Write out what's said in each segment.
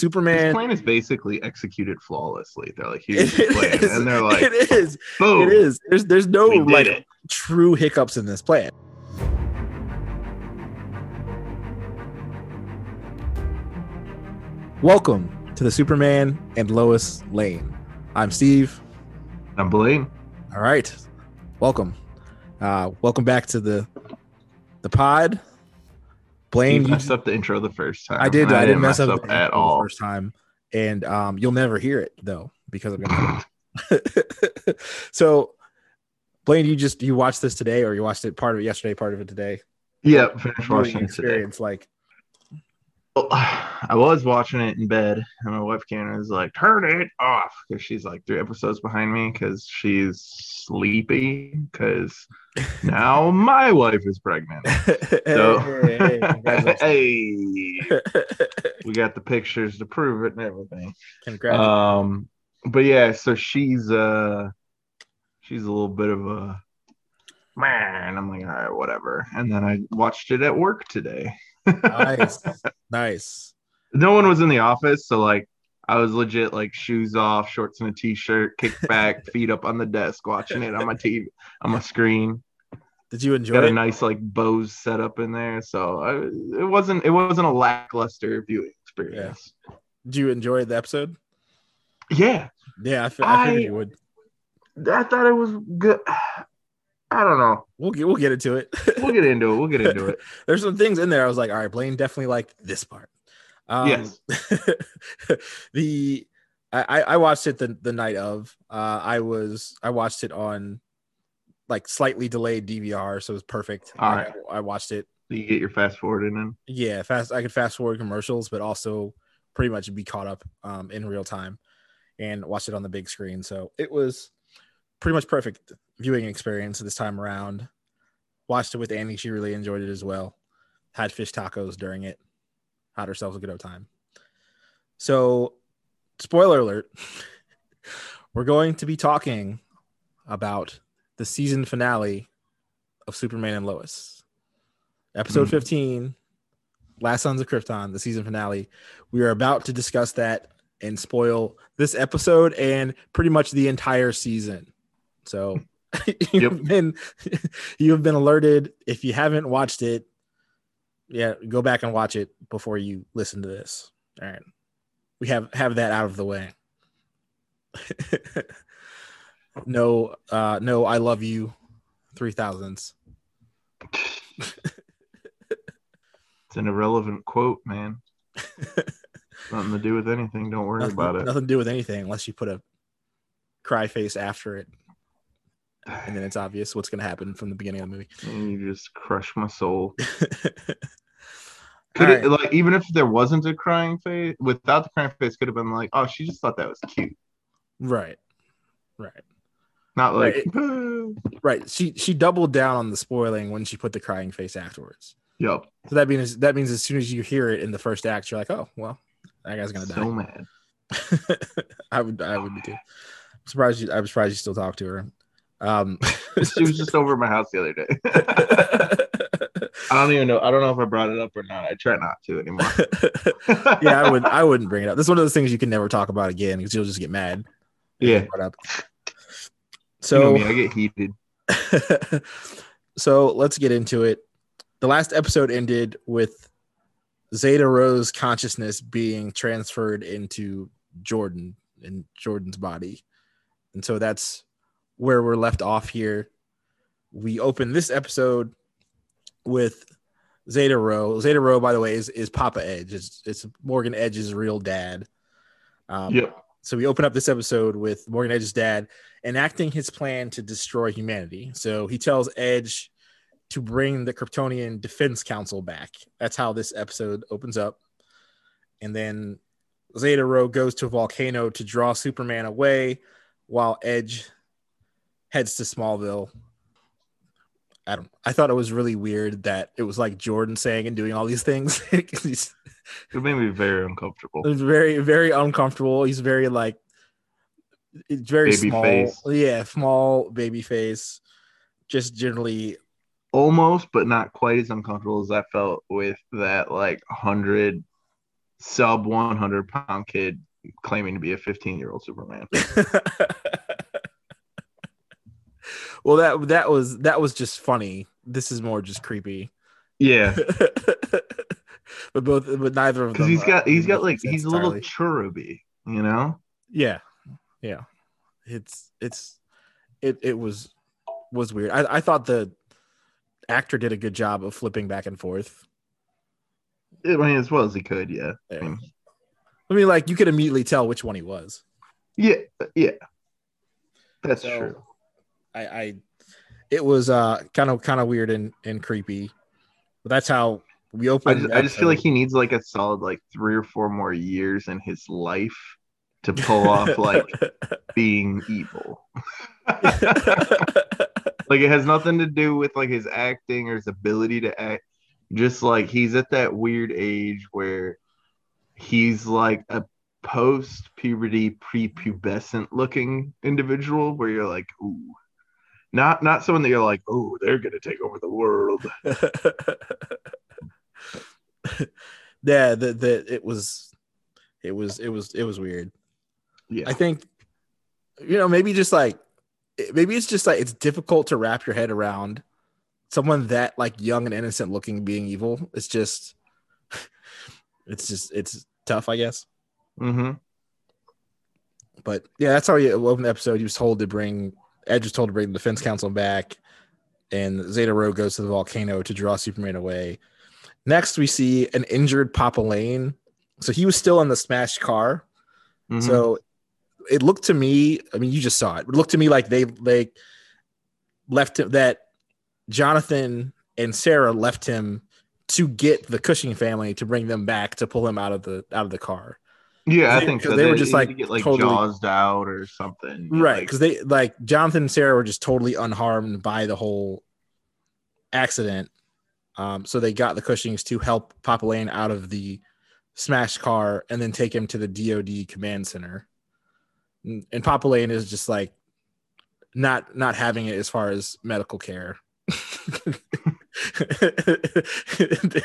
Superman. This plan is basically executed flawlessly. They're like, here's the plan. is. And they're like, it is. boom. It is. There's there's no like it. true hiccups in this plan. Welcome to the Superman and Lois Lane. I'm Steve. I'm Blaine. All right. Welcome. Uh welcome back to the the pod. Blaine, You you, messed up the intro the first time. I did. and I, didn't mess up, the at all. first time, and um, you'll never hear it though because I'm gonna. so, Blaine, you just you watched this today, or you watched it part of it yesterday, part of it today. Yeah, finished watching it today. experience like? Well, I was watching it in bed, and my wife Karen was like, "Turn it off," because she's like three episodes behind me because she's sleepy. Because now my wife is pregnant. So, hey, hey, hey, we got the pictures to prove it and everything. Congrats. Um, but yeah, so she's uh, she's a little bit of a man. I'm like, all right, whatever. And then I watched it at work today. Nice, nice. no one was in the office, so like I was legit like shoes off, shorts and a t-shirt, kicked back, feet up on the desk, watching it on my TV on my screen. Did you enjoy it? Got a nice like Bose setup in there, so I, it wasn't it wasn't a lackluster viewing experience. Did you enjoy the episode? Yeah, Yeah, I, figured you would. I thought it was good. I don't know. We'll get we'll get into it. We'll get into it. We'll get into it. There's some things in there. I was like, all right, Blaine definitely liked this part. Um, Yes. the I, I watched it the, the night of. Uh, I was I watched it on like slightly delayed DVR, so it was perfect. All I. I watched it. You get your fast forwarding in. Then. Yeah, fast. I could fast forward commercials, but also pretty much be caught up um, in real time and watch it on the big screen. So it was pretty much perfect viewing experience this time around. Watched it with Annie; she really enjoyed it as well. Had fish tacos during it. Had ourselves a good old time. So, spoiler alert: we're going to be talking about the season finale of Superman and Lois, episode Mm. fifteen. Last Sons of Krypton, the season finale. We are about to discuss that and spoil this episode and pretty much the entire season. So you've been you have been alerted. If you haven't watched it, yeah, go back and watch it before you listen to this. All right. We have have that out of the way. no uh no I love you three thousands. It's an irrelevant quote, man. Nothing to do with anything. Don't worry Nothing, about it. nothing to do with anything unless you put a cry face after it. And then it's obvious what's going to happen from the beginning of the movie. And you just crush my soul. Could right. it like even if there wasn't a crying face, without the crying face, could have been like, oh, she just thought that was cute, Right. Right. not like, Right. She she doubled down on the spoiling when she put the crying face afterwards. yup, So that means that means as soon as you hear it in the first act, you're like, oh well, that guy's gonna so die. mad. I would I would be too. I'm surprised you I'm surprised you still talk to her. Um she was just over at my house the other day. I don't even know. I don't know if I brought it up or not. I try not to anymore. yeah, I would I wouldn't bring it up. This is one of those things you can never talk about again because you'll just get mad. yeah. Brought up. You know So me, I get heated. so let's get into it. The last episode ended with Zeta Rho's consciousness being transferred into Jordan in Jordan's body. And so that's where we're left off here. We open this episode with Zeta Rho. Zeta Rho, by the way, is, is Papa Edge. It's, it's Morgan Edge's real dad. Um, Yep. so we open up this episode with Morgan Edge's dad enacting his plan to destroy humanity. So he tells Edge to bring the Kryptonian Defense Council back. That's how this episode opens up. And then Zeta Rho goes to a volcano to draw Superman away while Edge heads to Smallville. I don't I thought it was really weird that it was like Jordan saying and doing all these things. It made me very uncomfortable. it was very, very uncomfortable. He's very like it's very Baby small. face. Yeah, small baby face. Just generally Almost, but not quite as uncomfortable as I felt with that like hundred sub 100 pound kid claiming to be a 15 year old Superman. well, that that was that was just funny. This is more just creepy. Yeah, but both, but neither of them. because he's got he's got like sense he's a little entirely. cheruby, you know. Yeah, yeah. It's it's it it was was weird. I I thought the actor did a good job of flipping back and forth. I mean, as well as he could, yeah. I mean, I mean, like you could immediately tell which one he was. yeah, yeah. That's So, true. I, I it was uh kind of kind of weird and and creepy. But that's how we I opened. just, I just feel like he needs like a solid like three or four more years in his life to pull off like being evil. like it has nothing to do with like his acting or his ability to act. Just like he's at that weird age where he's like a post puberty prepubescent looking individual where you're like, ooh. Not not someone that you're like, oh, they're gonna take over the world. yeah, that the it was it was it was it was weird. Yeah. I think you know maybe just like maybe it's just like it's difficult to wrap your head around someone that like young and innocent looking being evil. It's just it's just it's tough, I guess. mm-hmm. But yeah, that's how he opened the episode. He was told to bring Edge was told to bring the defense council back, and Zeta Rho goes to the volcano to draw Superman away. Next, we see an injured Papa Lane. So he was still in the smashed car. Mm-hmm. So it looked to me, I mean, you just saw it. It looked to me like they they left him that Jonathan and Sarah left him to get the Cushing family to bring them back to pull him out of the out of the car. Yeah, I think think 'cause so. they were just, like, get like totally- jawsed out or something. Right. Like, Because they like Jonathan and Sarah were just totally unharmed by the whole accident. Um, so they got the Cushings to help Papa Lane out of the smashed car and then take him to the DOD command center. And, and Papa Lane is just like not not having it as far as medical care.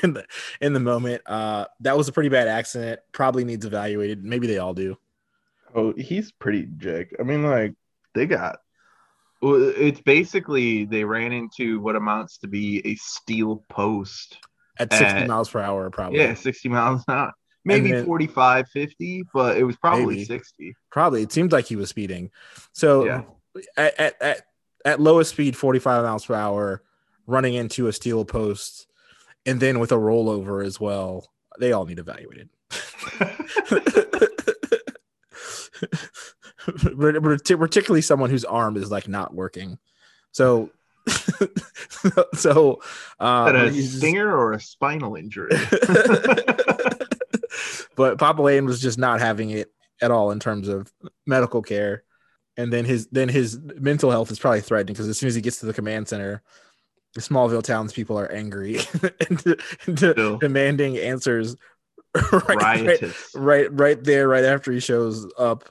in, the, in the moment, uh, that was a pretty bad accident. Probably needs evaluated. Maybe they all do. oh, he's pretty jick. I mean, like they got. It's basically they ran into what amounts to be a steel post. At 60 Uh, miles per hour, probably. Yeah, 60 miles an hour. Maybe then- 45, 50, but it was probably Maybe. 60. Probably. It seemed like he was speeding. So Yeah. at, at, at, at lowest speed, 45 miles per hour, running into a steel post, and then with a rollover as well, they all need evaluated. particularly someone whose arm is like not working. So, so, uh, a just- stinger or a spinal injury? but Papa Lane was just not having it at all in terms of medical care. And then his then his mental health is probably threatened because as soon as he gets to the command center, Smallville townspeople are angry and, Still. demanding answers. right, right, right, right there, right after he shows up,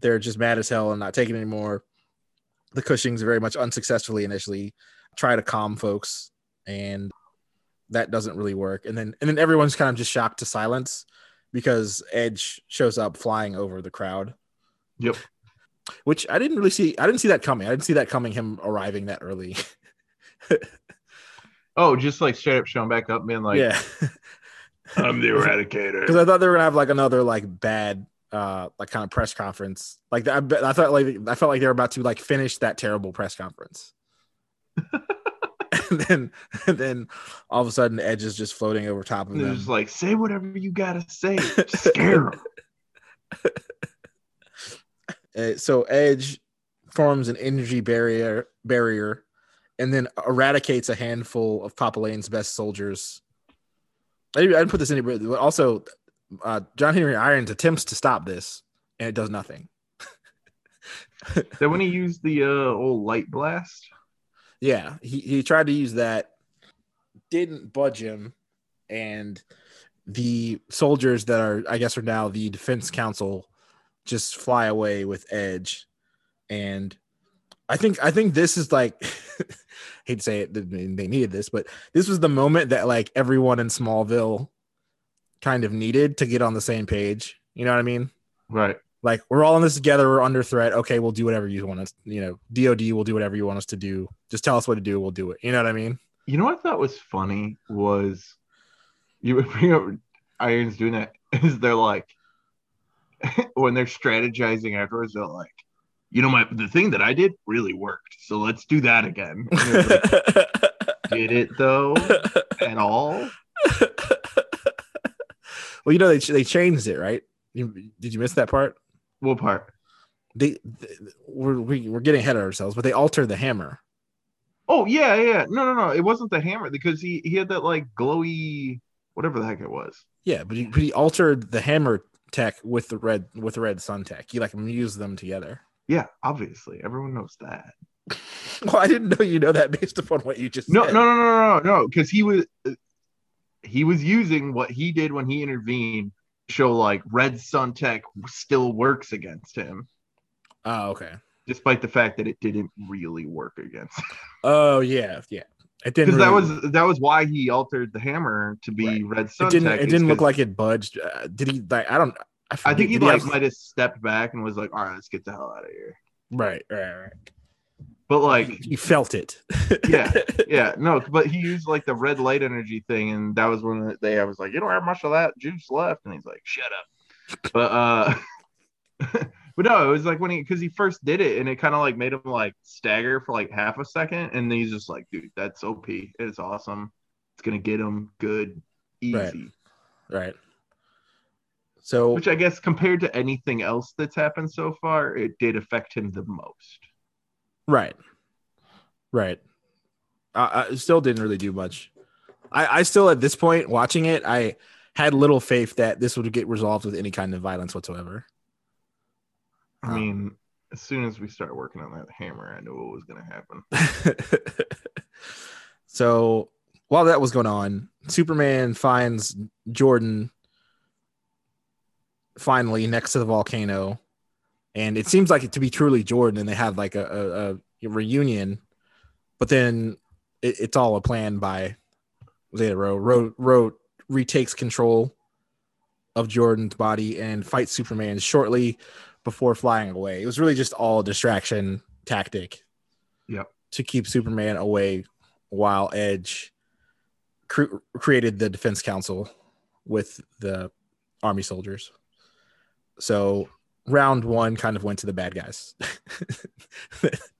they're just mad as hell and not taking anymore. The Cushings very much unsuccessfully initially try to calm folks, and that doesn't really work. And then and then everyone's kind of just shocked to silence because Edge shows up flying over the crowd, Yep. which I didn't really see. I didn't see that coming. I didn't see that coming. Him arriving that early. Oh, just like straight up showing back up, being like, yeah, I'm the eradicator. because I thought they were gonna have like another like bad uh like kind of press conference. Like I, I thought like I felt like they were about to like finish that terrible press conference. and then and then all of a sudden Edge is just floating over top of And them. just like, say whatever you gotta say. scare Uh, so Edge forms an energy barrier barrier and then eradicates a handful of Papa Lane's best soldiers. I didn't, put this in here, but also uh, John Henry Irons attempts to stop this and it does nothing. Then when he used the uh, old light blast, Yeah, he, he tried to use that, didn't budge him, and the soldiers that are, I guess, are now the defense council just fly away with Edge. And I think I think this is like hate to say it, they needed this, but this was the moment that like everyone in Smallville kind of needed to get on the same page. You know what I mean? Right. Like we're all in this together. We're under threat. Okay, we'll do whatever you want us. You know, DoD will do whatever you want us to do. Just tell us what to do. We'll do it. You know what I mean? You know what I thought was funny was you bring up Irons doing that is they're like when they're strategizing afterwards, they're like, you know, my the thing that I did really worked. So let's do that again. Like, did it though at all? well, you know they they changed it, right? You, did you miss that part? What part? They, they we're we, we're getting ahead of ourselves, but they altered the hammer. Oh yeah, yeah. No, no, no. It wasn't the hammer because he he had that like glowy whatever the heck it was. Yeah, but he, but he altered the hammer tech with the red with the red sun tech. He like fused them together. Yeah, obviously. Everyone knows that. well, I didn't know you know that based upon what you just No, said. no, no, no, no, no, because he was he was using what he did when he intervened to show like red sun tech still works against him, Oh, okay. despite the fact that it didn't really work against. Oh, yeah, yeah. It didn't. Because that was that was why he altered the hammer to be red sun It didn't. tech. It didn't look like it budged. Uh, did he? Like, I don't. I, I think he like might have stepped back and was like, "All right, let's get the hell out of here." Right, right, right. But like, He felt it. Yeah. yeah, no, but he used like the red light energy thing, and that was when they I was like, "You don't have much of that juice left," and he's like, "Shut up." But uh, but no, it was like when he because he first did it, and it kind of like made him like stagger for like half a second, and then he's just like, "Dude, that's OP. It's awesome. It's gonna get him good, easy." Right. right. So Which I guess compared to anything else that's happened so far, it did affect him the most. Right. Right. I, I still didn't really do much. I, I still, at this point, watching it, I had little faith that this would get resolved with any kind of violence whatsoever. I Um, mean, as soon as we start working on that hammer, I knew what was gonna happen. so while that was going on, Superman finds Jordan finally next to the volcano, and it seems like it to be truly Jordan, and they have like a, a, a reunion, but then it, it's all a plan by Zeta Rho. Rho Rho retakes control of Jordan's body and fights Superman shortly before flying away. It was really just all a distraction tactic. Yep. To keep Superman away while Edge cre- created the Defense Council with the army soldiers. So round one kind of went to the bad guys.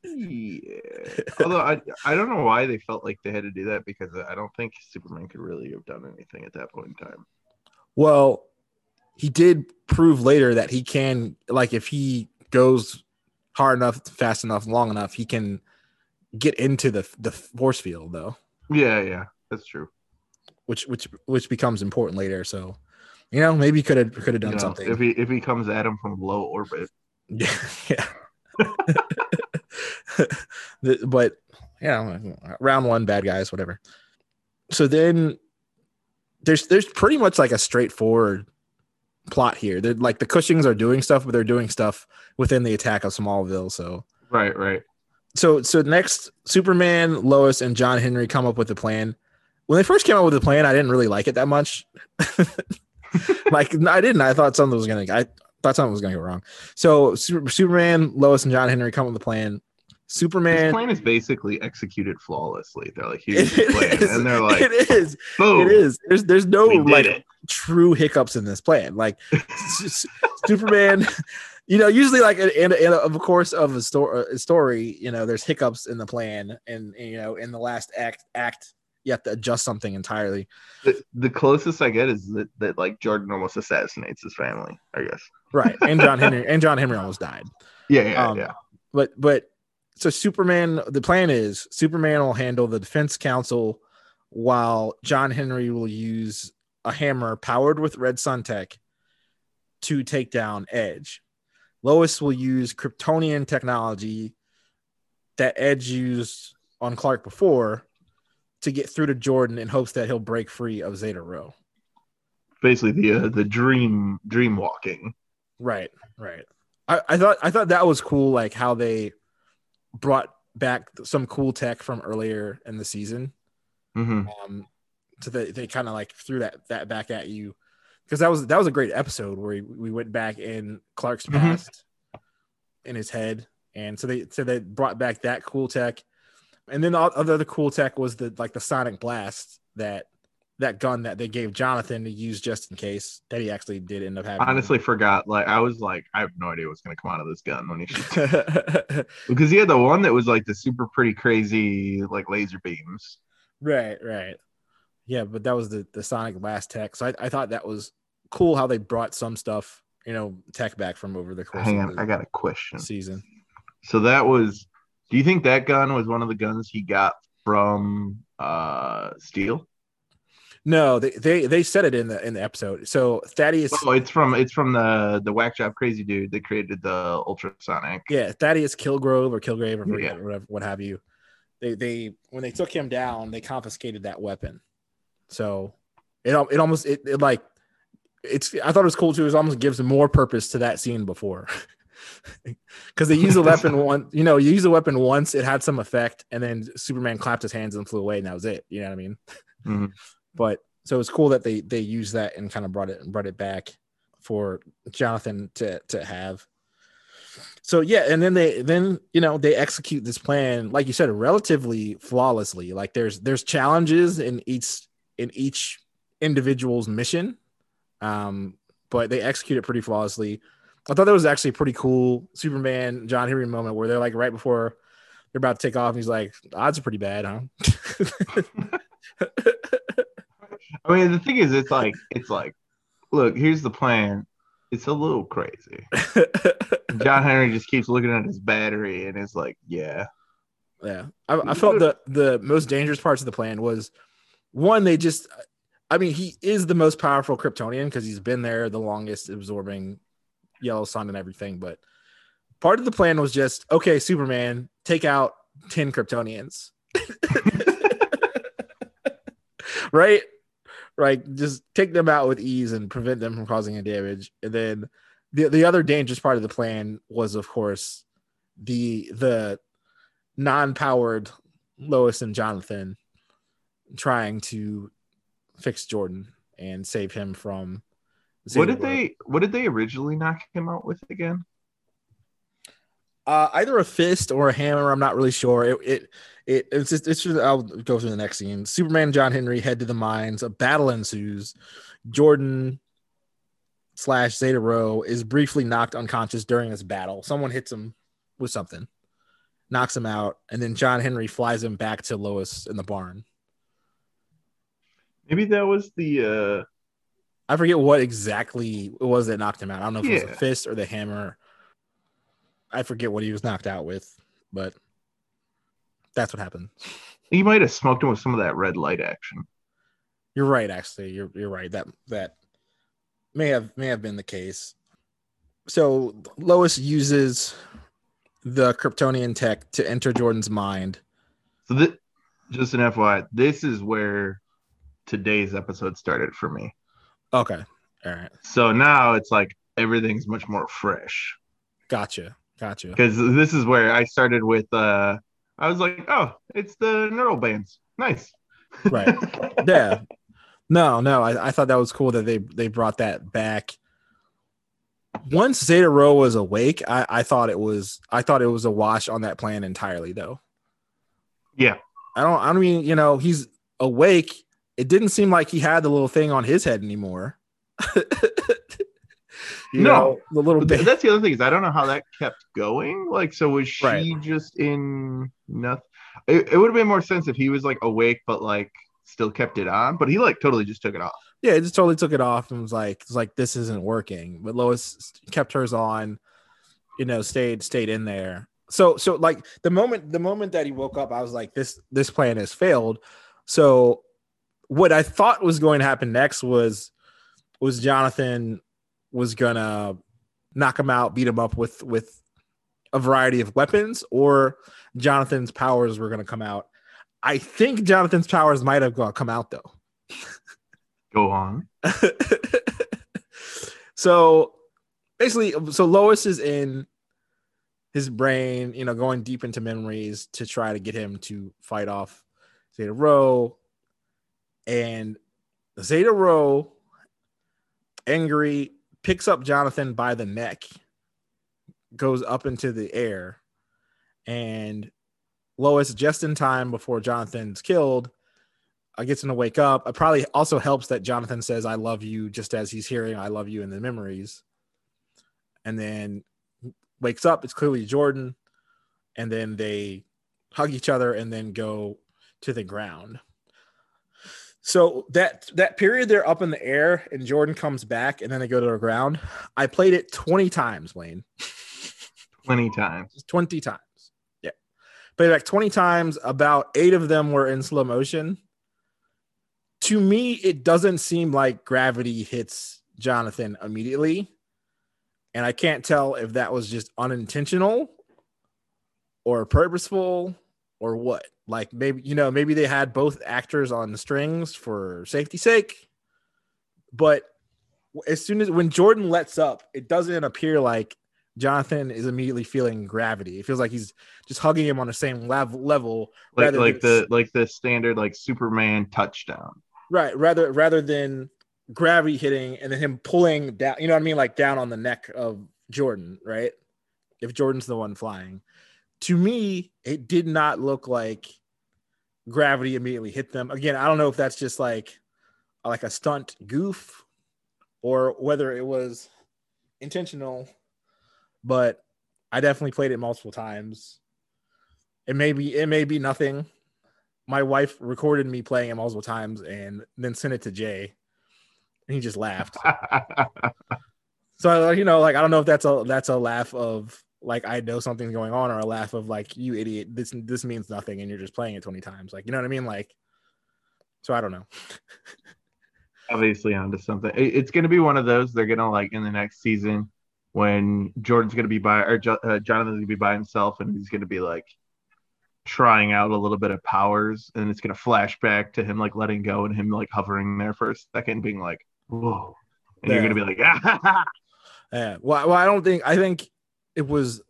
Yeah. Although I I don't know why they felt like they had to do that because I don't think Superman could really have done anything at that point in time. well, he did prove later that he can, like, if he goes hard enough, fast enough, long enough, he can get into the the force field though, Yeah, yeah, that's true. which which which becomes important later. So, you know, maybe he could have could have done You know, something. if he if he comes at him from low orbit. Yeah, yeah. The- but yeah, round one, bad guys, whatever. So then there's there's pretty much like a straightforward plot here. They're like the Cushings are doing stuff, but they're doing stuff within the attack of Smallville. So Right, right. so so next Superman, Lois, and John Henry come up with a plan. When they first came up with the plan, I didn't really like it that much. like I didn't. I thought something was gonna. I thought something was gonna go wrong. So Super, Superman, Lois, and John Henry come up with a plan. Superman. plan is basically executed flawlessly. They're like, here's the plan. is. And they're like, it is. boom. It is. There's there's no like it. true hiccups in this plan. Like Superman, you know, usually like in of course of a story, a uh, story, you know, there's hiccups in the plan, and, and, you know, in the last act, act, you have to adjust something entirely. The, the closest I get is that, that like Jordan almost assassinates his family, I guess. Right. And John Henry and John Henry almost died. Yeah, yeah, Um, yeah. But but so Superman, the plan is Superman will handle the defense council while John Henry will use a hammer powered with red sun tech to take down Edge. Lois will use Kryptonian technology that Edge used on Clark before to get through to Jordan in hopes that he'll break free of Zeta Rho. Basically the uh, the dream dream walking. Right, right. I, I thought I thought that was cool, like how they brought back some cool tech from earlier in the season. hmm Um, so they, they kind of like threw that that back at you. because that was that was a great episode where we, we went back in Clark's Mhm. past in his head, and so they so they brought back that cool tech, and then the other cool tech was the like the sonic blast that that gun that they gave Jonathan to use just in case that he actually did end up having. Honestly, forgot. Like I was like, I have no idea what's gonna come out of this gun when he shoots. because he had the one that was like the super pretty crazy like laser beams. right, right, yeah, but that was the the sonic blast tech. So I, I thought that was cool how they brought some stuff, you know, tech back from over the course Hang of on, the I got a question. season. So that was. Do you think that gun was one of the guns he got from uh Steel? No, they, they they said it in the in the episode. So Thaddeus, Oh, it's from it's from the the whack job crazy dude that created the ultrasonic. yeah, Thaddeus Kilgrove or Kilgrave or Yeah. whatever, what have you. They they when they took him down, they confiscated that weapon. So it it almost it, it like it's I thought it was cool too. It almost gives more purpose to that scene before. Because they use a weapon once. you know, you use a weapon once, it had some effect, and then Superman clapped his hands and flew away, and that was it. You know what I mean? Mhm. but so it's cool that they they used that and kind of brought it and brought it back for Jonathan to to have. So yeah, and then they then you know they execute this plan like you said relatively flawlessly. Like there's there's challenges in each in each individual's mission, um, but they execute it pretty flawlessly. I thought that was actually a pretty cool Superman John Henry moment where they're like right before they're about to take off, and he's like, "Odds are pretty bad, huh?" I mean, the thing is, it's like it's like, look, here's the plan. It's a little crazy. John Henry just keeps looking at his battery and it's like, yeah. Yeah, I, I felt the the most dangerous parts of the plan was one they just, I mean, he is the most powerful Kryptonian because he's been there the longest, absorbing yellow sun and everything. But part of the plan was just okay, Superman, take out ten Kryptonians, right? Right, just take them out with ease and prevent them from causing any damage. And then the the other dangerous part of the plan was, of course, the the non-powered Lois and Jonathan trying to fix Jordan and save him from. What did World. they What did they originally knock him out with again? Uh, either a fist or a hammer. I'm not really sure. It it, it it's just it's just, I'll go through the next scene. Superman and John Henry head to the mines. A battle ensues. Jordan slash Zeta Rho is briefly knocked unconscious during this battle. Someone hits him with something, knocks him out, and then John Henry flies him back to Lois in the barn. Maybe that was the. uh I forget what exactly it was that knocked him out. I don't know if it was Yeah. a fist or the hammer. I forget what he was knocked out with, but that's what happened. He might have smoked him with some of that red light action. You're right, actually. You're you're right. That that may have may have been the case. So Lois uses the Kryptonian tech to enter Jordan's mind. So that just an FYI, this is where today's episode started for me. Okay. All right. So now it's like everything's much more fresh. Gotcha. Gotcha. because this is where I started with. uh I was like, oh, it's the neural bands. Nice. Right. Yeah. No, no. I, I thought that was cool that they they brought that back. Once Zeta Rho was awake, I, I thought it was I thought it was a wash on that plan entirely though. Yeah. I don't I don't mean, you know, he's awake. It didn't seem like he had the little thing on his head anymore. No. know, the little bit. that's the other thing is I don't know how that kept going. Like, so was she Right. just in nothing? It, it would have been more sense if he was like awake, but like still kept it on. But he like totally just took it off. yeah, it just totally took it off and was like, it's like this isn't working. But Lois kept hers on, you know, stayed stayed in there. So so like the moment the moment that he woke up, I was like, this this plan has failed. So what I thought was going to happen next was was Jonathan was gonna knock him out, beat him up with with a variety of weapons, or Jonathan's powers were gonna come out. I think Jonathan's powers might have come out though. Go on. so basically, so Lois is in his brain, you know, going deep into memories to try to get him to fight off Zeta Rho. And Zeta Rho angry, picks up Jonathan by the neck, goes up into the air, and Lois, just in time before Jonathan's killed, uh, gets him to wake up. It probably also helps that Jonathan says, I love you, just as he's hearing, I love you in the memories. And then wakes up. It's clearly Jordan. And then they hug each other and then go to the ground. So that that period they're up in the air and Jordan comes back and then they go to the ground. I played it 20 times, Wayne. 20 times. 20 times. Yeah. Played it like 20 times. About eight of them were in slow motion. To me, it doesn't seem like gravity hits Jonathan immediately. And I can't tell if that was just unintentional or purposeful or what. Like maybe, you know, maybe they had both actors on the strings for safety sake. But as soon as when Jordan lets up, it doesn't appear like Jonathan is immediately feeling gravity. It feels like he's just hugging him on the same level level. Like like the like the standard like Superman touchdown. Right. Rather rather than gravity hitting and then him pulling down, you know what I mean? Like down on the neck of Jordan, right? If Jordan's the one flying. To me, it did not look like gravity immediately hit them. Again, I don't know if that's just like like a stunt goof or whether it was intentional, but I definitely played it multiple times. It may be it may be nothing. My wife recorded me playing it multiple times and then sent it to Jay and he just laughed. so you know, like I don't know if that's a that's a laugh of like I know something's going on or a laugh of like you idiot this this means nothing and you're just playing it 20 times like you know what I mean like so I don't know. Obviously onto something. It's going to be one of those they're going to like in the next season when Jordan's going to be by or uh, Jonathan's going to be by himself and he's going to be like trying out a little bit of powers and it's going to flash back to him like letting go and him like hovering there for a second being like whoa. And yeah. you're gonna be like, ah. yeah. Well, well, I don't think I think it was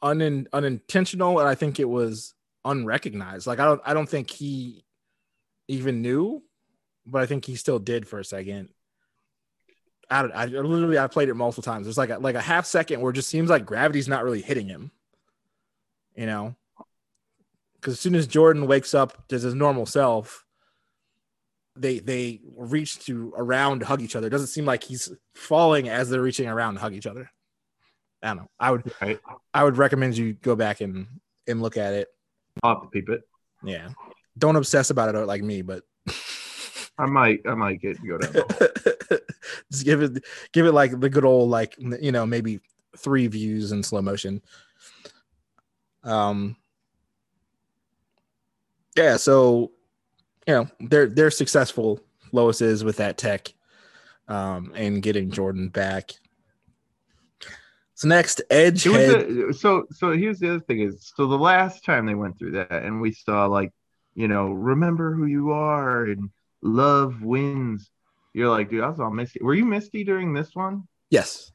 un, unintentional, and I think it was unrecognized. Like I don't I don't think he even knew, but I think he still did for a second. I, I literally I played it multiple times. There's like a, like a half second where it just seems like gravity's not really hitting him. You know, because as soon as Jordan wakes up to his normal self, they they reach to around hug each other. It doesn't seem like he's falling as they're reaching around to hug each other. I don't know. I would right. I would recommend you go back and and look at it. I'll have to peep it. Yeah. Don't obsess about it like me, but I might I might get go down. Just give it give it like the good old like you know maybe three views in slow motion. Um yeah, so you know they're they're successful. Lois is with that tech, um, and getting Jordan back. So next, Edge. A, so so here's the other thing is so the last time they went through that and we saw like you know remember who you are and love wins. You're like, dude, I was all misty. Were you misty during this one? Yes.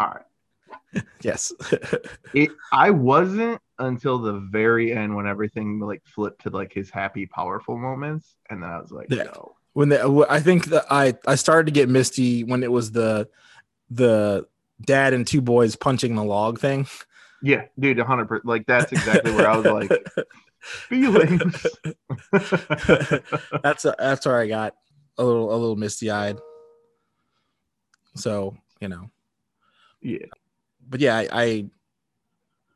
All right. yes. it, I wasn't until the very end when everything like flipped to like his happy, powerful moments, and then I was like, yeah. no. When the, I think that I I started to get misty when it was the the dad and two boys punching the log thing. Yeah, dude, hundred percent. Like that's exactly where I was like feelings. that's a, that's where I got a little a little misty eyed. So you know, yeah but yeah, I, I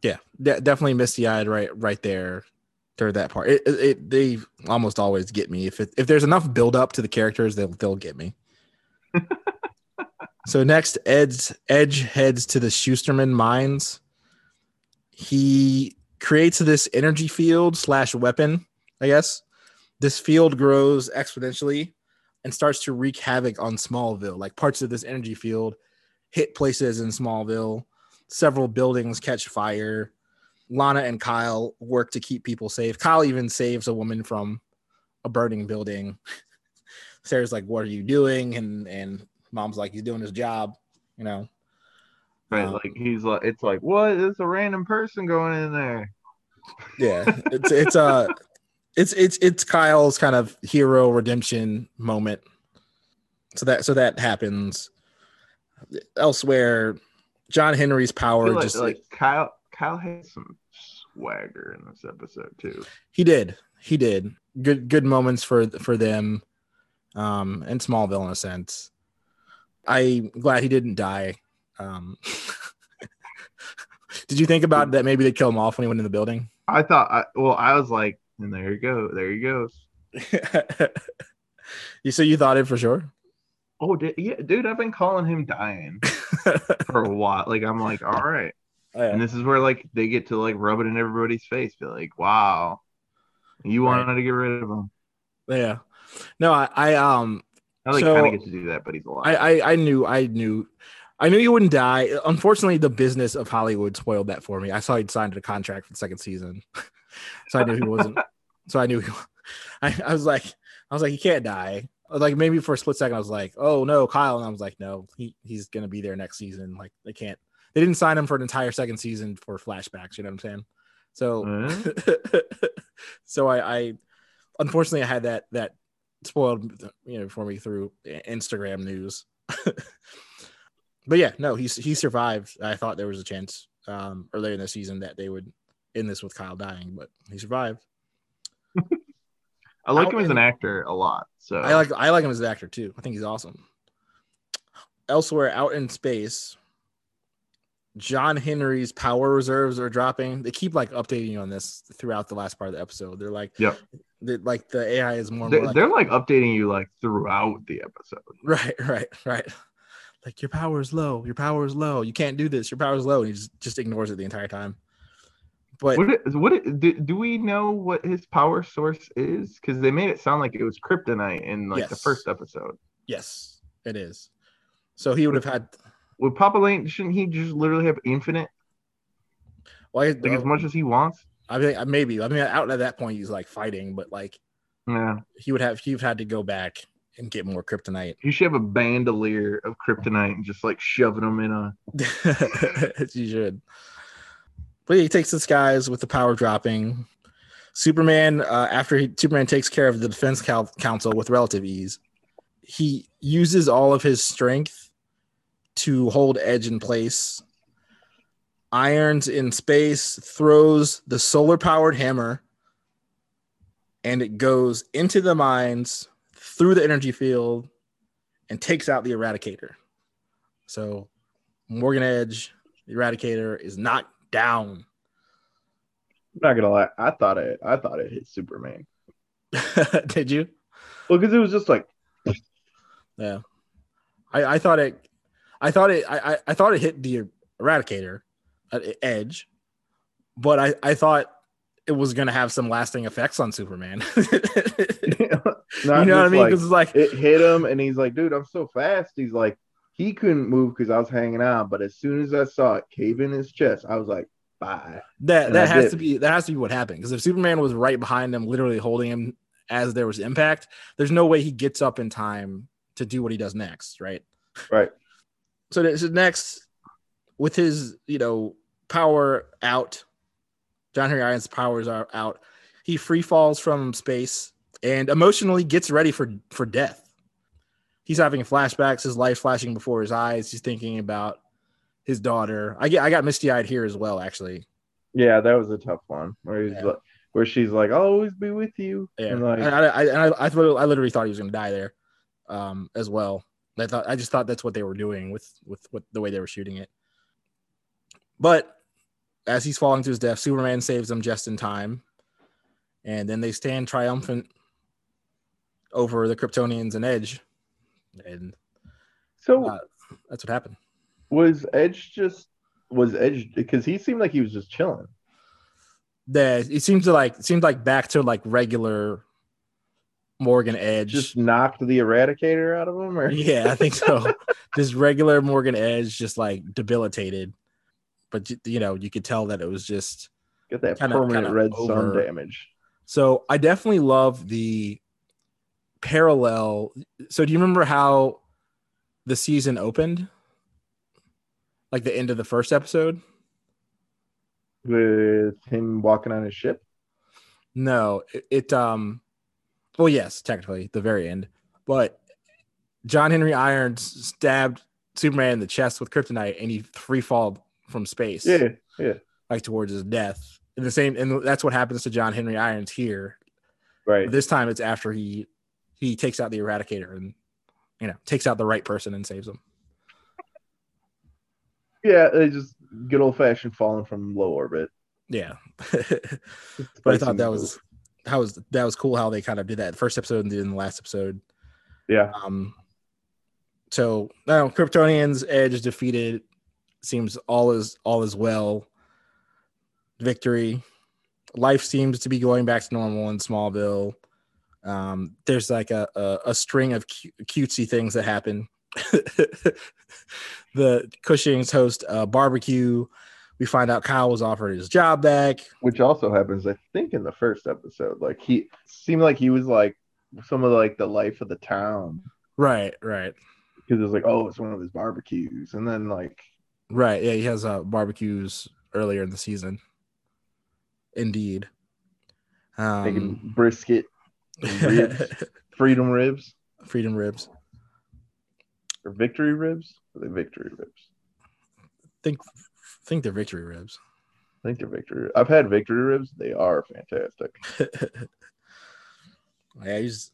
yeah, de- definitely misty eyed right right there during that part. It, it, it, they almost always get me if it, if there's enough build up to the characters, they'll they'll get me. So next, Ed's Edge heads to the Schusterman mines. He creates this energy field slash weapon, I guess. This field grows exponentially and starts to wreak havoc on Smallville. Like parts of this energy field hit places in Smallville several buildings catch fire. Lana and Kyle work to keep people safe. Kyle even saves a woman from a burning building. Sarah's like, "What are you doing?" and and mom's like, "He's doing his job," you know. Right, um, like he's like, it's like, what? It's a random person going in there. Yeah, it's it's uh it's it's it's Kyle's kind of hero redemption moment. so that so that happens. Elsewhere, John Henry's power like, just like Kyle Kyle had some swagger in this episode too. He did. He did. Good good moments for for them. Um and Smallville in a sense. I'm glad he didn't die. Um Did you think about that maybe they kill him off when he went in the building? I thought I, well, I was like, and there you go, there he goes. you so you thought it for sure? Oh, dude, yeah, dude, I've been calling him dying for a while. Like, I'm like, all right. Oh, yeah. And this is where like they get to like rub it in everybody's face, be like, wow, you Right. wanted to get rid of him. yeah. No, I, I um Now they So- kind of get to do that, but he's alive. I, I I knew I knew I knew he wouldn't die. Unfortunately, the business of Hollywood spoiled that for me. I saw he'd signed a contract for the second season, so I knew he wasn't. so I knew he, I, I was like I was like he can't die. Like maybe for a split second I was like oh no Kyle and I was like no he he's gonna be there next season. Like they can't they didn't sign him for an entire second season for flashbacks. You know what I'm saying? So so I, I unfortunately I had that that spoiled you know for me through Instagram news. but yeah, no, he's he survived. I thought there was a chance um earlier in the season that they would end this with Kyle dying, but he survived. I like Out him as an actor a lot. So I like I like him as an actor too. I think he's awesome. Elsewhere out in space, John Henry's power reserves are dropping. They keep like updating you on this throughout the last part of the episode. They're like, Yep. They- like the AI is more they're, more like, they're like updating you like throughout the episode. Right, right, right. Like your power is low. Your power is low. You can't do this. Your power is low. And he just, just ignores it the entire time. But What it, what it, do, do we know what his power source is? Because they made it sound like it was kryptonite in like the first episode. yes, it is. So he would have had Would Papa Lane, shouldn't he just literally have infinite, well, I, like as much as he wants? I mean, maybe. I mean, out at that point, he's like fighting, but like Yeah, he would have, he would had to go back and get more kryptonite. you should have a bandolier of kryptonite and just like shoving them in a. you should. But yeah, he takes the skies with the power dropping. Superman, uh, after he, Superman takes care of the defense cal- council with relative ease, he uses all of his strength to hold Edge in place. Irons in space, throws the solar powered hammer, and it goes into the mines through the energy field and takes out the eradicator. So Morgan Edge, the Eradicator, is knocked down. I'm not gonna lie, I thought it. I thought it hit Superman. Did you? Well, because it was just like Yeah. I, I thought it. I thought it. I, I, I thought it hit the Eradicator at Edge, but I, I thought it was gonna have some lasting effects on Superman. you know what I mean? like- Because it's like it hit him and he's like, dude, I'm so fast. He's like, he couldn't move because I was hanging on. But as soon as I saw it cave in his chest, I was like, bye. that and that I has did. to be that has to be what happened. Because if Superman was right behind him, literally holding him as there was impact, there's no way he gets up in time to do what he does next, right? Right. So, so next, with his you know power out, John Henry Irons' powers are out. He free falls from space and emotionally gets ready for for death. He's having flashbacks, his life flashing before his eyes. He's thinking about his daughter. I get I got misty eyed here as well, actually. Yeah, that was a tough one. Where he's Yeah. like, where she's like, I'll always be with you. Yeah, And like, I, I, I, I, I literally thought he was going to die there, um, as well. I thought I just thought that's what they were doing with with what the way they were shooting it. But as he's falling to his death, Superman saves him just in time, and then they stand triumphant over the Kryptonians and Edge, and so uh, that's what happened. was Edge just was Edge because he seemed like he was just chilling. That it seems to like it seemed like back to like regular Morgan Edge. Just knocked the Eradicator out of him, or Yeah, I think so. this regular Morgan Edge, just like debilitated. But you- know, you could tell that it was just get that kinda- permanent kinda red sun damage. so. I definitely love the parallel. So, do you remember how the season opened? Like the end of the first episode? With him walking on his ship. No, it, it um. Well, yes, technically the very end, but John Henry Irons stabbed Superman in the chest with kryptonite, and he free fall from space. Yeah, yeah, like towards his death. And the same, and that's what happens to John Henry Irons here. right. This time, it's after he he takes out the Eradicator and you know takes out the right person and saves him. Yeah, they just good old fashioned falling from low orbit. Yeah, but I thought that was that was that was cool how they kind of did that first episode and then the last episode. yeah, Um, so now Kryptonians Edge defeated. Seems all is all is well. Victory. Life seems to be going back to normal in Smallville. Um, there's like a, a, a string of cu- cutesy things that happen. the Cushings host a barbecue. We find out Kyle was offered his job back. which also happens, I think, in the first episode. Like he seemed like he was like some of like the life of the town Right, right, because it was like, oh, it's one of his barbecues, and then like, right. Yeah, he has uh, barbecues earlier in the season. Indeed. Um, making brisket, ribs, freedom ribs, freedom ribs. or victory ribs. Are they victory ribs? think think they're victory ribs. I think they're victory. I've had victory ribs. They are fantastic. yeah, he's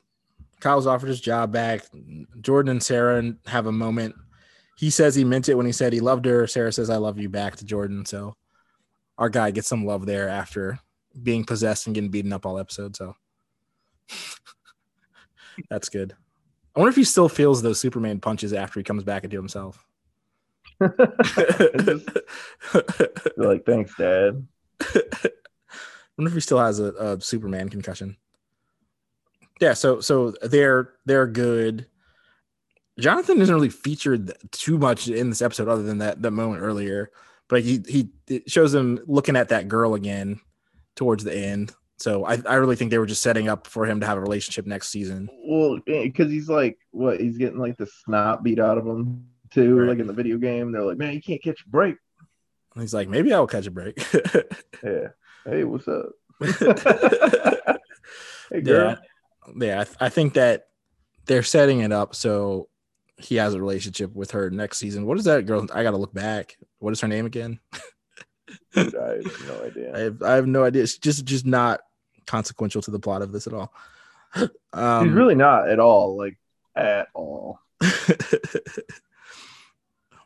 Kyle's offered his job back. Jordan and Sarah have a moment. He says he meant it when he said he loved her. Sarah says, I love you back to Jordan. So our guy gets some love there after being possessed and getting beaten up all episode. So that's good. I wonder if he still feels those Superman punches after he comes back into himself. Like, thanks, Dad. wonder if he still has a, a Superman concussion. Yeah, so so they're they're good. Jonathan isn't really featured too much in this episode, other than that that moment earlier. But he he it shows him looking at that girl again towards the end. So I, I really think they were just setting up for him to have a relationship next season. Well, eh, because he's like, what? He's getting like the snot beat out of him too, Right. like in the video game. They're like, man, you can't catch a break. And he's like, maybe I'll catch a break. Yeah. Hey, what's up? yeah, hey, girl. yeah. I, th- I think that they're setting it up so he has a relationship with her next season. What is that girl? I got to look back. What is her name again? I have no I idea. have, I have no idea. It's just just not consequential to the plot of this at all. Um, He's really not at all, like at all.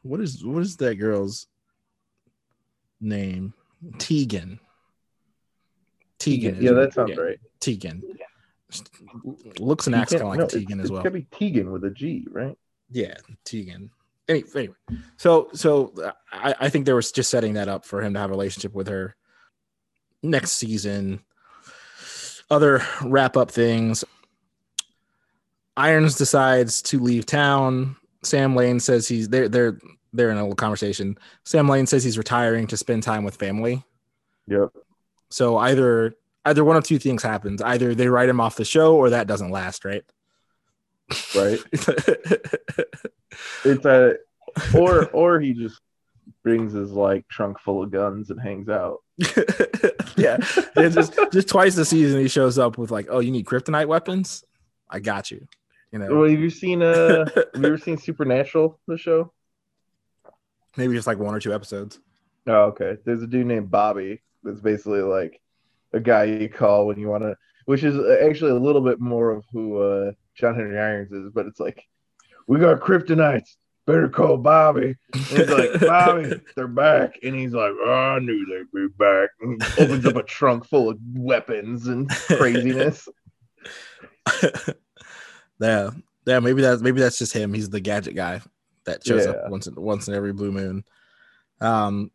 what is what is that girl's name? Tegan. Tegan. Yeah, that sounds yeah, right. Tegan. Looks and acts kind of like no, Tegan as well. It's gotta be Tegan with a G, right? Yeah, Tegan. Any, anyway, so so I, I think there was just setting that up for him to have a relationship with her next season. Other wrap up things. Irons decides to leave town. Sam Lane says he's they're they're they're in a little conversation. Sam Lane says he's retiring to spend time with family. Yep. So either either one of two things happens. Either they write him off the show or that doesn't last, right? Right. It's a or or he just brings his like trunk full of guns and hangs out. yeah, it's just just twice a season he shows up with like, oh, you need kryptonite weapons? I got you. You know, Well, have you seen uh have you ever seen Supernatural, the show? maybe just like one or two episodes. Oh, okay. There's a dude named Bobby that's basically like a guy you call when you want to, which is actually a little bit more of who uh, John Henry Irons is, but it's like, we got kryptonites. Better call Bobby. And he's like, Bobby, they're back. And he's like, oh, I knew they'd be back. And he opens up a trunk full of weapons and craziness. yeah, yeah. Maybe that's maybe that's just him. He's the gadget guy that shows Yeah. up once in, once in every blue moon. Um,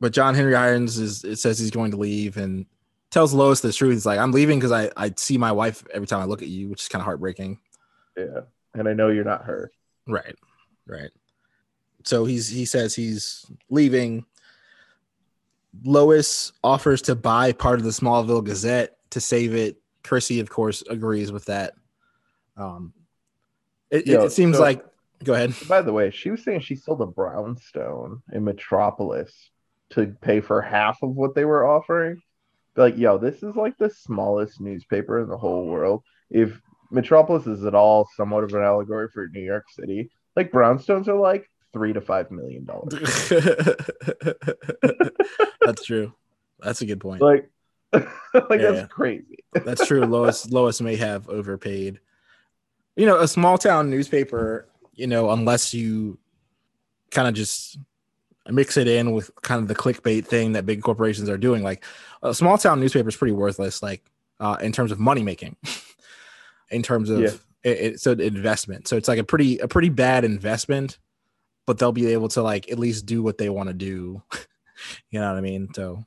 but John Henry Irons is it says he's going to leave and tells Lois the truth. He's like, I'm leaving because I I see my wife every time I look at you, which is kind of heartbreaking. Yeah. And I know you're not her. Right. Right. So he's he says he's leaving. Lois offers to buy part of the Smallville Gazette to save it. Chrissy, of course, agrees with that. Um, it, it- it seems so- like. Go ahead. By the way, she was saying she sold a brownstone in Metropolis to pay for half of what they were offering. Like, yo, this is like the smallest newspaper in the whole world. If Metropolis is at all somewhat of an allegory for New York City. Like brownstones are like three to five million dollars. that's true. That's a good point. Like, like Yeah, that's yeah. crazy. That's true. Lois Lois may have overpaid. You know, a small town newspaper, you know, unless you kind of just mix it in with kind of the clickbait thing that big corporations are doing, like a small town newspaper is pretty worthless, like uh, in terms of money making, in terms of Yeah. it, it, so investment. So it's like a pretty a pretty bad investment, but they'll be able to like at least do what they want to do. you know what I mean? So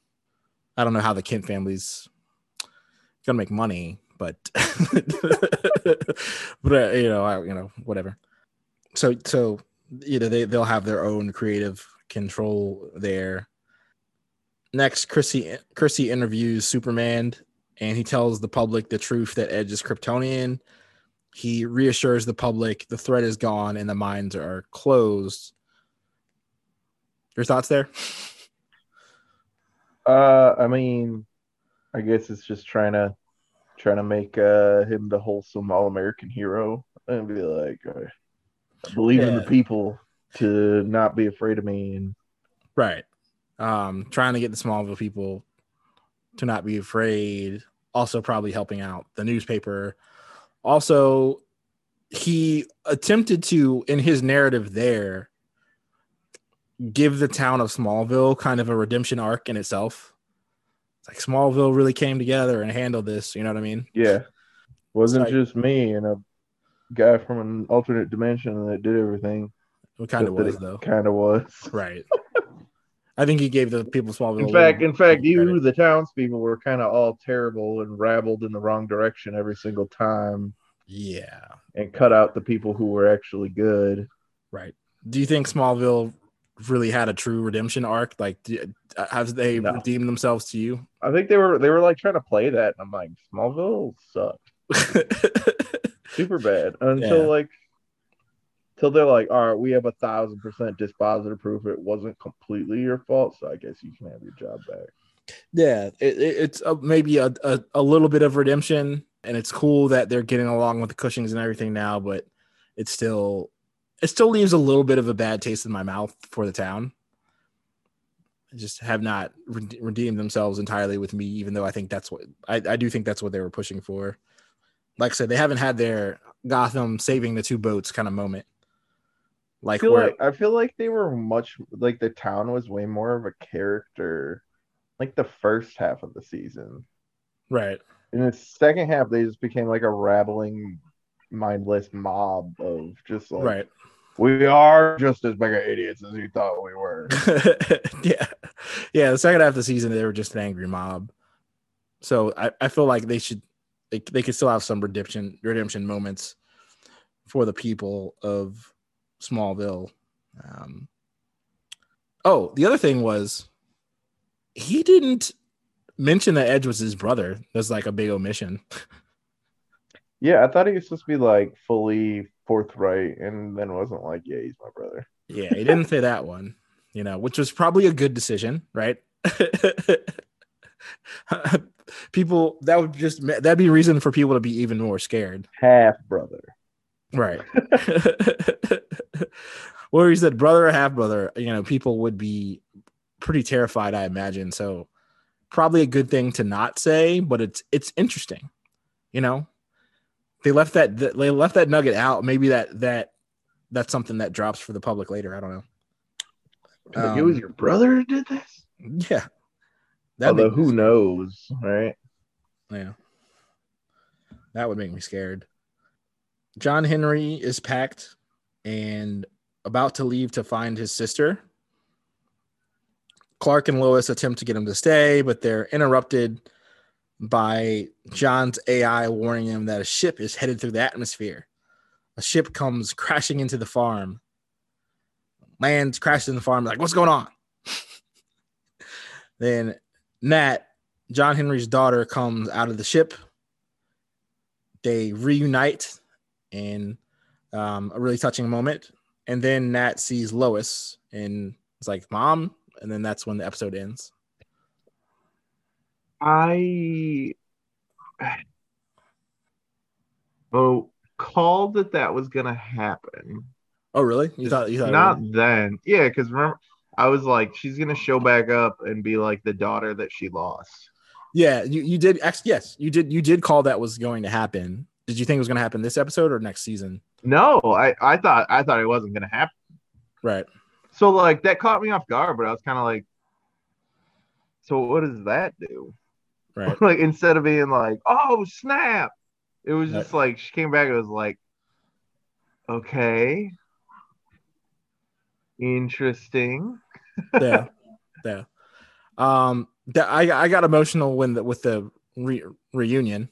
I don't know how the Kent family's gonna make money, but but uh, you know, I, you know, whatever. So so you know they they'll have their own creative control there. Next, Chrissy Chrissy interviews Superman, and he tells the public the truth that Edge is Kryptonian. He reassures the public the threat is gone and the mines are closed. Your thoughts there? Uh, I mean, I guess it's just trying to trying to make uh him the wholesome all American hero and be like, I believe in the people to not be afraid of me and Right. Um, trying to get the Smallville people to not be afraid. Also, probably helping out the newspaper. Also, he attempted to, in his narrative there, give the town of Smallville kind of a redemption arc in itself. It's like Smallville really came together and handled this. You know what I mean? yeah, wasn't Like- just me and a guy from an alternate dimension that did everything. It kind of was, it though. Kind of was. Right. I think he gave the people of Smallville. In fact, in fact, credit. you, the townspeople, were kind of all terrible and rabbled in the wrong direction every single time, yeah. and cut out the people who were actually good. Right. Do you think Smallville really had a true redemption arc? Like, do, uh, have they No. redeemed themselves to you? I think they were they were like trying to play that, and I'm like, Smallville sucked super bad until Yeah. like till they're like, all right, we have a thousand percent dispositive proof it wasn't completely your fault, so I guess you can have your job back. yeah, it, it- it's a, maybe a, a, a little bit of redemption, and it's cool that they're getting along with the Cushings and everything now, but it still it still leaves a little bit of a bad taste in my mouth for the town. I just have not rede- redeemed themselves entirely with me, even though I think that's what I, I do think that's what they were pushing for. Like I said, they haven't had their Gotham saving the two boats kind of moment. I Like feel where like I feel like they were much like the town was way more of a character like the first half of the season. right, In the second half, they just became like a rabbling, mindless mob of just like right. we are just as big of idiots as you thought we were. yeah, yeah. The second half of the season, they were just an angry mob. So I, I feel like they should they, they could still have some redemption redemption moments for the people of Smallville. Um, oh, the other thing was he didn't mention that Edge was his brother. That's like a big omission. Yeah, I thought he was supposed to be like fully forthright, and then wasn't like, yeah, he's my brother. Yeah, he didn't say that one, you know, which was probably a good decision, right? people that would just that'd be reason for people to be even more scared, Half brother. Right? Where he said brother or half brother, you know, people would be pretty terrified, I imagine. So probably a good thing to not say, but it's it's interesting, you know. They left that they left that nugget out. Maybe that that that's something that drops for the public later. I don't know. Like, it was Um, your brother who did this. Yeah. That'd Although who knows, right? Yeah. That would make me scared. John Henry is packed and about to leave to find his sister. Clark and Lois attempt to get him to stay, but they're interrupted by John's AI warning him that a ship is headed through the atmosphere. A ship comes crashing into the farm, lands, crashes in the farm. Like, what's going on? then Nat, John Henry's daughter, comes out of the ship. They reunite in um, a really touching moment. And then Nat sees Lois and it's like, Mom. And then that's when the episode ends. I Oh, called that that was gonna happen. Oh, really? You thought you thought Nat would? then. Yeah, because remember, I was like, she's gonna show back up and be like the daughter that she lost. Yeah, you, you did. Yes, you did. You did call that was going to happen. Did you think it was going to happen this episode or next season? No, I I thought I thought it wasn't gonna happen. Right. So like that caught me off guard, but I was kind of like, so what does that do? Right. like instead of being like, oh snap, it was Right. just like she came back. It was like, okay, interesting. yeah, yeah. Um, that I I got emotional when the, with the re- reunion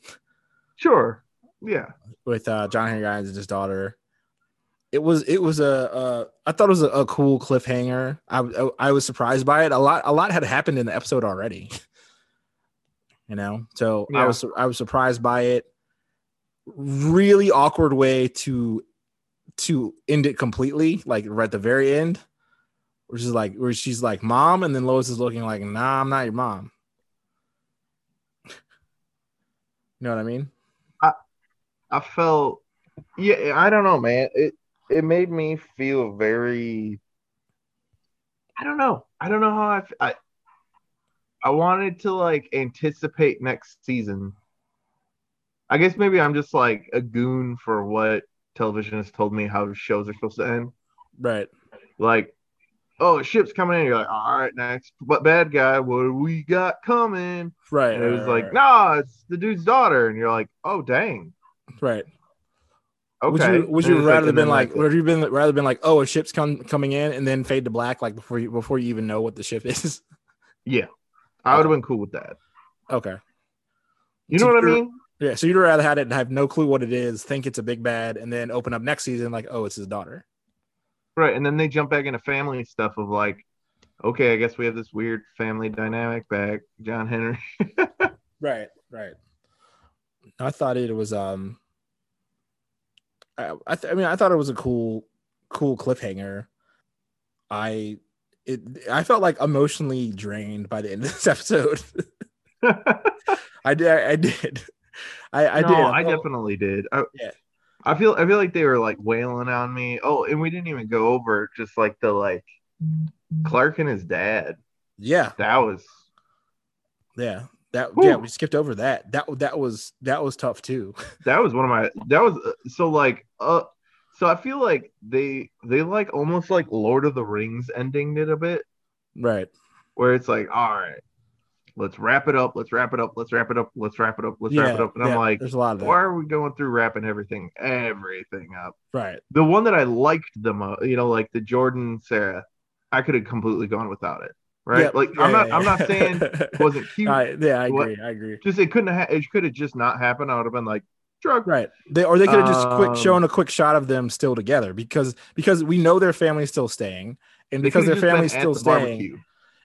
Sure, yeah, with uh, John Henry Irons and his daughter. It was it was a uh, I thought it was a, a cool cliffhanger. I, I I was surprised by it. A lot a lot had happened in the episode already. you know, so I was I was surprised by it. Really awkward way to to end it completely, like right at the very end, which is like where she's like mom, and then Lois is looking like, nah, I'm not your mom. you know what I mean? I felt, yeah, I don't know, man. It it made me feel very. I don't know. I don't know how I I wanted to like anticipate next season. I guess maybe I'm just like a goon for what television has told me how shows are supposed to end. Right. Like, oh, a ship's coming in. You're like, all right, next, but bad guy, what do we got coming? Right. And it was right, like, right, nah, it's the dude's daughter, and you're like, oh, dang, right. okay. Would you would you rather been then like would you been rather been like oh a ship's come coming in and then fade to black like before you before you even know what the ship is? yeah, I would have been cool with that. okay. You So know what I mean? Yeah. So you'd rather had it and have no clue what it is, think it's a big bad, and then open up next season like oh it's his daughter. Right. And then they jump back into family stuff of like, okay, I guess we have this weird family dynamic back. John Henry. Right. Right. I thought it was um. I I, th- I mean I thought it was a cool cool cliffhanger. I it I felt like emotionally drained by the end of this episode. I did. I did. I, I no, did. I felt- definitely did. I, Yeah. I feel I feel like they were like wailing on me. Oh, and we didn't even go over just like the like Clark and his dad. Yeah, That was yeah. That Whew. yeah. We skipped over that. That that was that was tough too. that was one of my that was uh, so like uh so I feel like they they like almost like Lord of the Rings ending it a bit right. where it's like all right let's wrap it up let's wrap it up let's wrap it up let's wrap it up let's yeah. wrap it up and yeah, I'm like there's a lot of that. why are we going through wrapping everything everything up Right. the one that I liked the most you know like the Jordan Sarah I could have completely gone without it right Yeah, like yeah, I'm not yeah, I'm not saying it wasn't cute I, yeah, I agree. I agree. just it couldn't have it could have just not happened I would have been like drug Right. They or they could have just quick Um, shown a quick shot of them still together because because we know their family's still staying and because their family's still the staying. barbecue.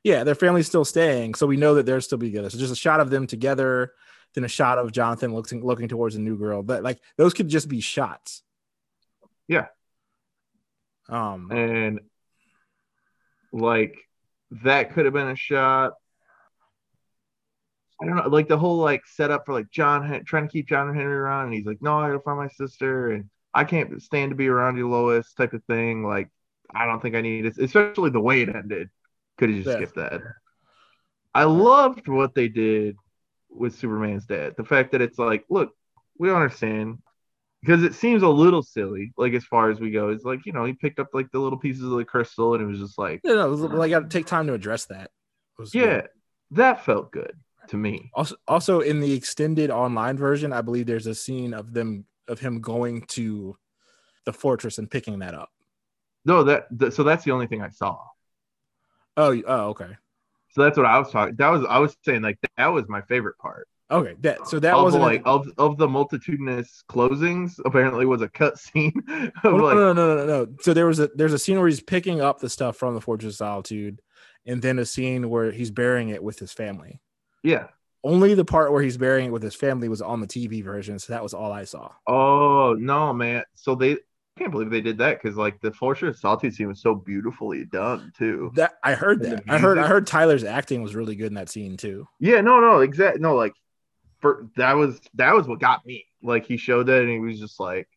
Yeah, their family's still staying, so we know that they're still together. So just a shot of them together, then a shot of Jonathan looking looking towards a new girl. But like those could just be shots. Yeah. Um. and like that could have been a shot. I don't know, like the whole like setup for like John trying to keep John Henry around, and he's like, "No, I gotta find my sister, and I can't stand to be around you, Lois," type of thing. Like, I don't think I need it, especially the way it ended. Could have just Yeah. skipped that. I loved what they did with Superman's dad. The fact that it's like, look, we understand because it seems a little silly, like as far as we go. It's like, you know, he picked up like the little pieces of the crystal and it was just like, You know, like got to take time to address that. It was good. yeah, that felt good to me. Also, also in the extended online version, I believe there's a scene of them of him going to the fortress and picking that up. No, that, th- so that's the only thing I saw. Oh, oh, okay, So that's what I was talking. That was I was saying like that was my favorite part. Okay. That so that of wasn't like of of the multitudinous closings. Apparently, was a cut scene Oh, of no, like no, no, no, no, no. So there was a there's a scene where he's picking up the stuff from the Fortress of Solitude, and then a scene where he's burying it with his family. yeah. Only the part where he's burying it with his family was on the TV version, so that was all I saw. Oh no, man! So they I can't believe they did that because like the Fortress of Solitude scene was so beautifully done too. That I heard And that. I heard I heard Tyler's acting was really good in that scene too. Yeah, no, no, exactly. No, like for that was that was what got me. like he showed that and he was just like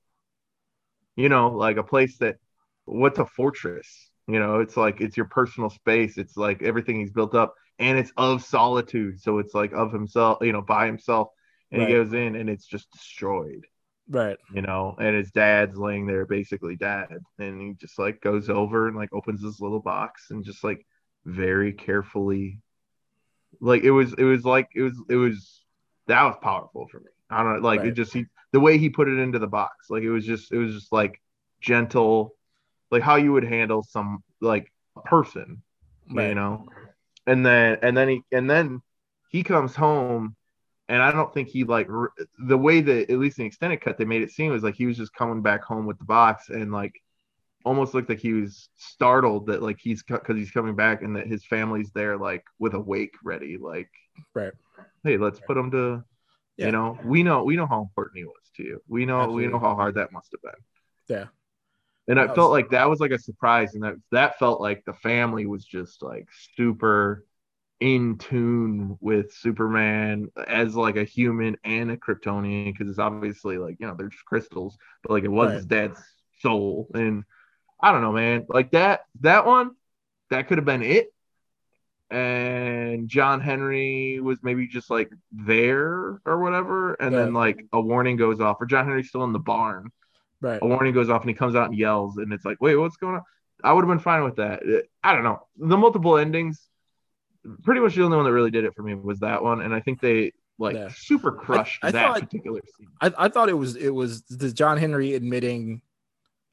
you know like a place that what's a fortress you know it's like it's your personal space it's like everything he's built up and it's of solitude so it's like of himself you know by himself and Right. he goes in and it's just destroyed Right. you know and his dad's laying there basically dead and he just like goes over and like opens this little box and just like very carefully like it was it was like it was it was that was powerful for me. I don't know like it just he the way he put it into the box like it was just it was just like gentle like how you would handle some like a person you know? And then and then he and then he comes home and i don't think he like the way that at least in the extended cut they made it seem was like he was just coming back home with the box and like almost looked like he was startled that like he's because he's coming back and that his family's there like with a wake ready like Right. hey let's put him to Yeah. you know we know we know how important he was to you we know we know how hard that must have been Yeah. and I felt like that was like a surprise, and that that felt like the family was just like super in tune with Superman as like a human and a Kryptonian because it's obviously like you know they're just crystals, but like it was Right. his dad's soul, and I don't know, man, like that that one that could have been it. And John Henry was maybe just like there or whatever, and then like a warning goes off, or John Henry's still in the barn, Right. a warning goes off and he comes out and yells and it's like wait what's going on i would have been fine with that i don't know the multiple endings pretty much the only one that really did it for me was that one and i think they like Yeah. super crushed I that thought- particular scene I, I thought it was it was the John Henry admitting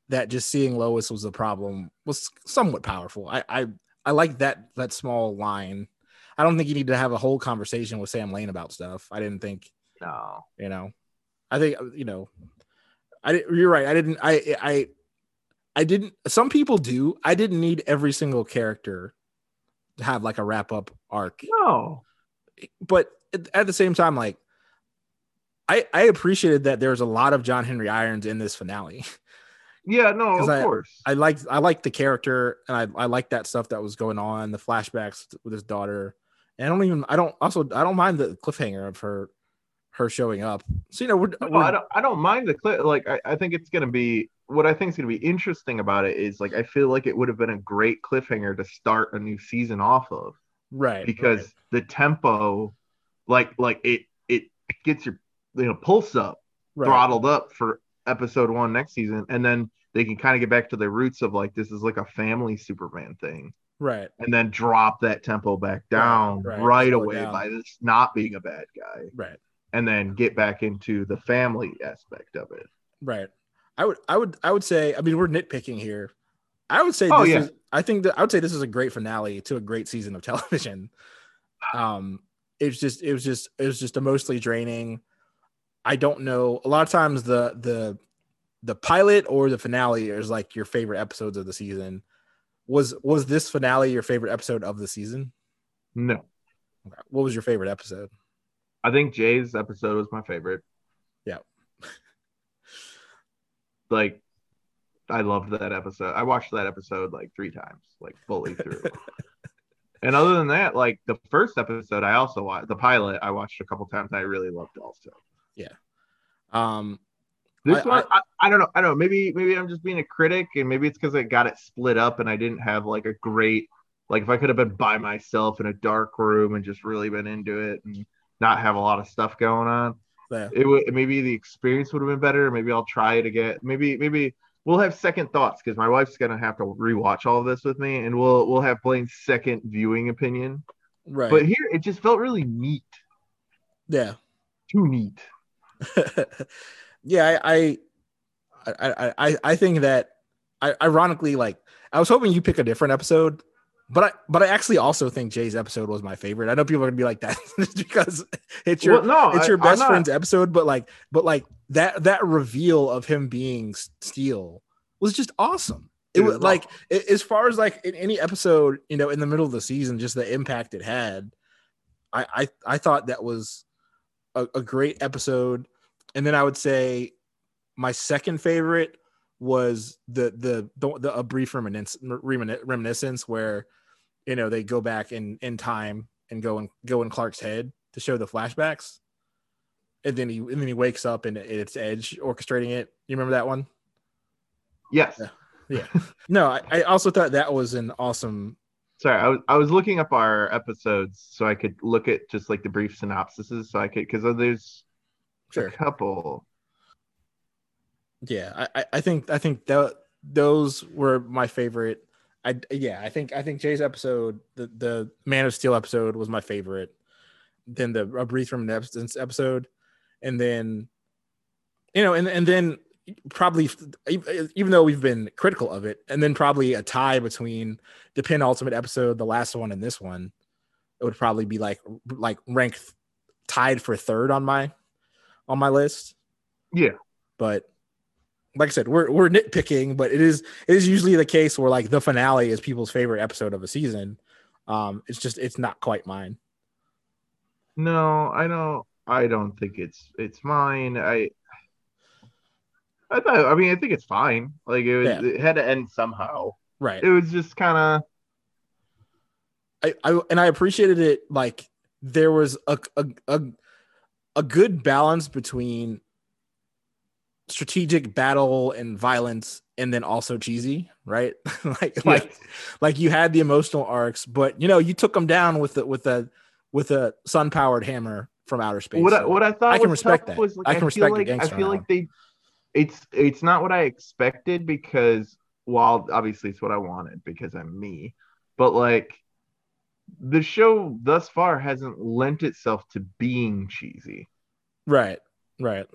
that just seeing Lois was a problem was somewhat powerful. I I, I like that that small line. I don't think you need to have a whole conversation with Sam Lane about stuff. I didn't think no you know. I think you know. I you're right. I didn't. I I I didn't. Some people do. I didn't need every single character to have like a wrap up arc no but at- the same time, like I I appreciated that there's a lot of John Henry Irons in this finale. yeah no, of I- course I like I like the character and I I like that stuff that was going on, the flashbacks with his daughter. And I don't even I don't also I don't mind the cliffhanger of her her showing up. So you know we're, no, we're I don't I don't mind the clip. Like I, I think it's gonna be what I think is gonna be interesting about it is like I feel like it would have been a great cliffhanger to start a new season off of. right because the tempo like like it it gets your you know pulse up right, throttled up for episode one next season and then they can kind of get back to the roots of like this is like a family superman thing right and then drop that tempo back down right, right, away down. by this not being a bad guy right and then get back into the family aspect of it right. I would I would I would say I mean we're nitpicking here. I would say Oh, this yeah. is I think that I would say this is a great finale to a great season of television. Um it's just it was just it was just a mostly draining. I don't know. A lot of times the the the pilot or the finale is like your favorite episodes of the season. Was was this finale your favorite episode of the season? no Okay. What was your favorite episode? i think jay's episode was my favorite Yeah. like I loved that episode. I watched that episode like three times, like fully through. and other than that, like the first episode, I also watched the pilot. I watched a couple times. I really loved also. Um This I- one, I, I, don't know. I don't know. Maybe maybe I'm just being a critic, and maybe it's because I got it split up, and I didn't have like a great like if I could have been by myself in a dark room and just really been into it and not have a lot of stuff going on. yeah. it would maybe the experience would have been better. Maybe I'll try it again. Maybe maybe we'll have second thoughts because my wife's gonna have to rewatch all of this with me, and we'll we'll have Blaine's second viewing opinion. Right. But here, it just felt really neat, yeah. too neat. yeah, I, I, I, I, think that, ironically, like I was hoping you pick a different episode, but I, but I actually also think Jay's episode was my favorite. I know people are gonna be like that because it's your, Well, no, it's your best friend's episode, but like, but like that, that reveal of him being Steel was just awesome. It was like, as far as like in any episode, you know, in the middle of the season, just the impact it had. I, I, I thought that was a, a great episode. And then I would say my second favorite was the the the, the a brief reminiscence, reminiscence where you know they go back in in time and go and go in Clark's head to show the flashbacks. and then he and then he wakes up and it's Edge orchestrating it. You remember that one? Yes. Yeah. no, I, I also thought that was an awesome. Sorry, I was I was looking up our episodes so I could look at just like the brief synopsises so I could because there's Sure. a couple. Yeah, I, I- think I think that those were my favorite. I yeah, I think I think Jay's episode, the the Man of Steel episode, was my favorite. Then the A Breathe from Absence episode, and then you know, and and then probably even though we've been critical of it, and then probably a tie between the penultimate episode, the last one, and this one, it would probably be like like ranked tied for third on my on my list. Yeah. But like I said, we're we're nitpicking, but it is it is usually the case where like the finale is people's favorite episode of a season. Um, it's just it's not quite mine. No, I don't. I don't think it's it's mine. I. I thought. I mean, I think it's fine. Like it was. Yeah. It had to end somehow. Right. It was just kind of. I, I and I appreciated it like there was a a a, a good balance between strategic battle and violence and then also cheesy, right? like like like you had the emotional arcs, but you know, you took them down with the with a with a sun powered hammer from outer space. What I, what I thought I can respect that. Was, like, I can feel respect the like, I feel like they. It's it's not what I expected because while obviously it's what I wanted because I'm me, but like the show thus far hasn't lent itself to being cheesy. right, right.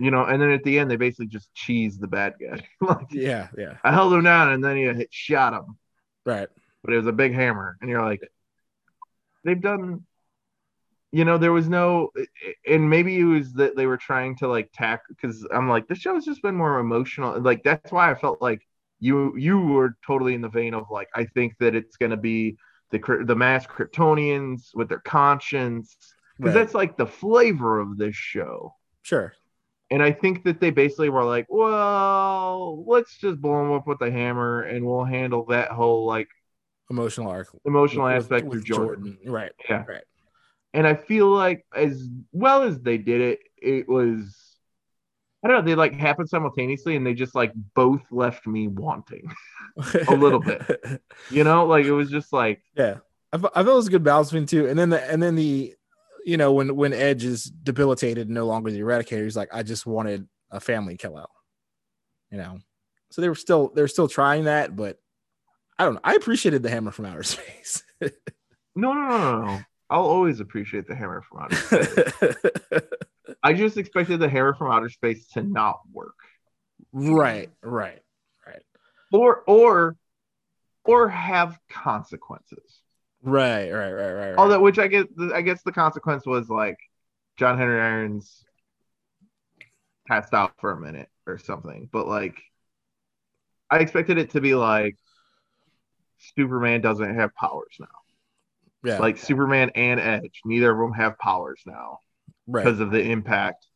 You know, and then at the end they basically just cheese the bad guy. like Yeah, yeah, I held him down and then he hit, shot him, right. but it was a big hammer, and you're like, they've done. You know, there was no, and maybe it was that they were trying to like tack because I'm like, the show's just been more emotional. Like that's why I felt like you you were totally in the vein of like, I think that it's gonna be the the mass Kryptonians with their conscience because right. that's like the flavor of this show. Sure. And I think that they basically were like, well, let's just blow them up with a hammer and we'll handle that whole like Emotional arc. emotional with- aspect with with Jordan. Right. Yeah. Right. And I feel like as well as they did it, it was I don't know, they like happened simultaneously and they just like both left me wanting. A little bit. You know, like it was just like Yeah, I, I felt it was a good balance between two, and then the and then the, you know, when when Edge is debilitated, no longer the Eradicator, he's like, I just wanted a family kill out, you know. So they were still they're still trying that, but I don't know. I appreciated the hammer from outer space. no, no, no, no, no. I'll always appreciate the hammer from outer space. I just expected the hammer from outer space to not work. right, right, right, Or or or have consequences. right, right, right, right. All that which I guess I guess the consequence was like John Henry Irons passed out for a minute or something. But like I expected it to be like Superman doesn't have powers now. Yeah, Like Superman and Edge, neither of them have powers now right. because of the impact.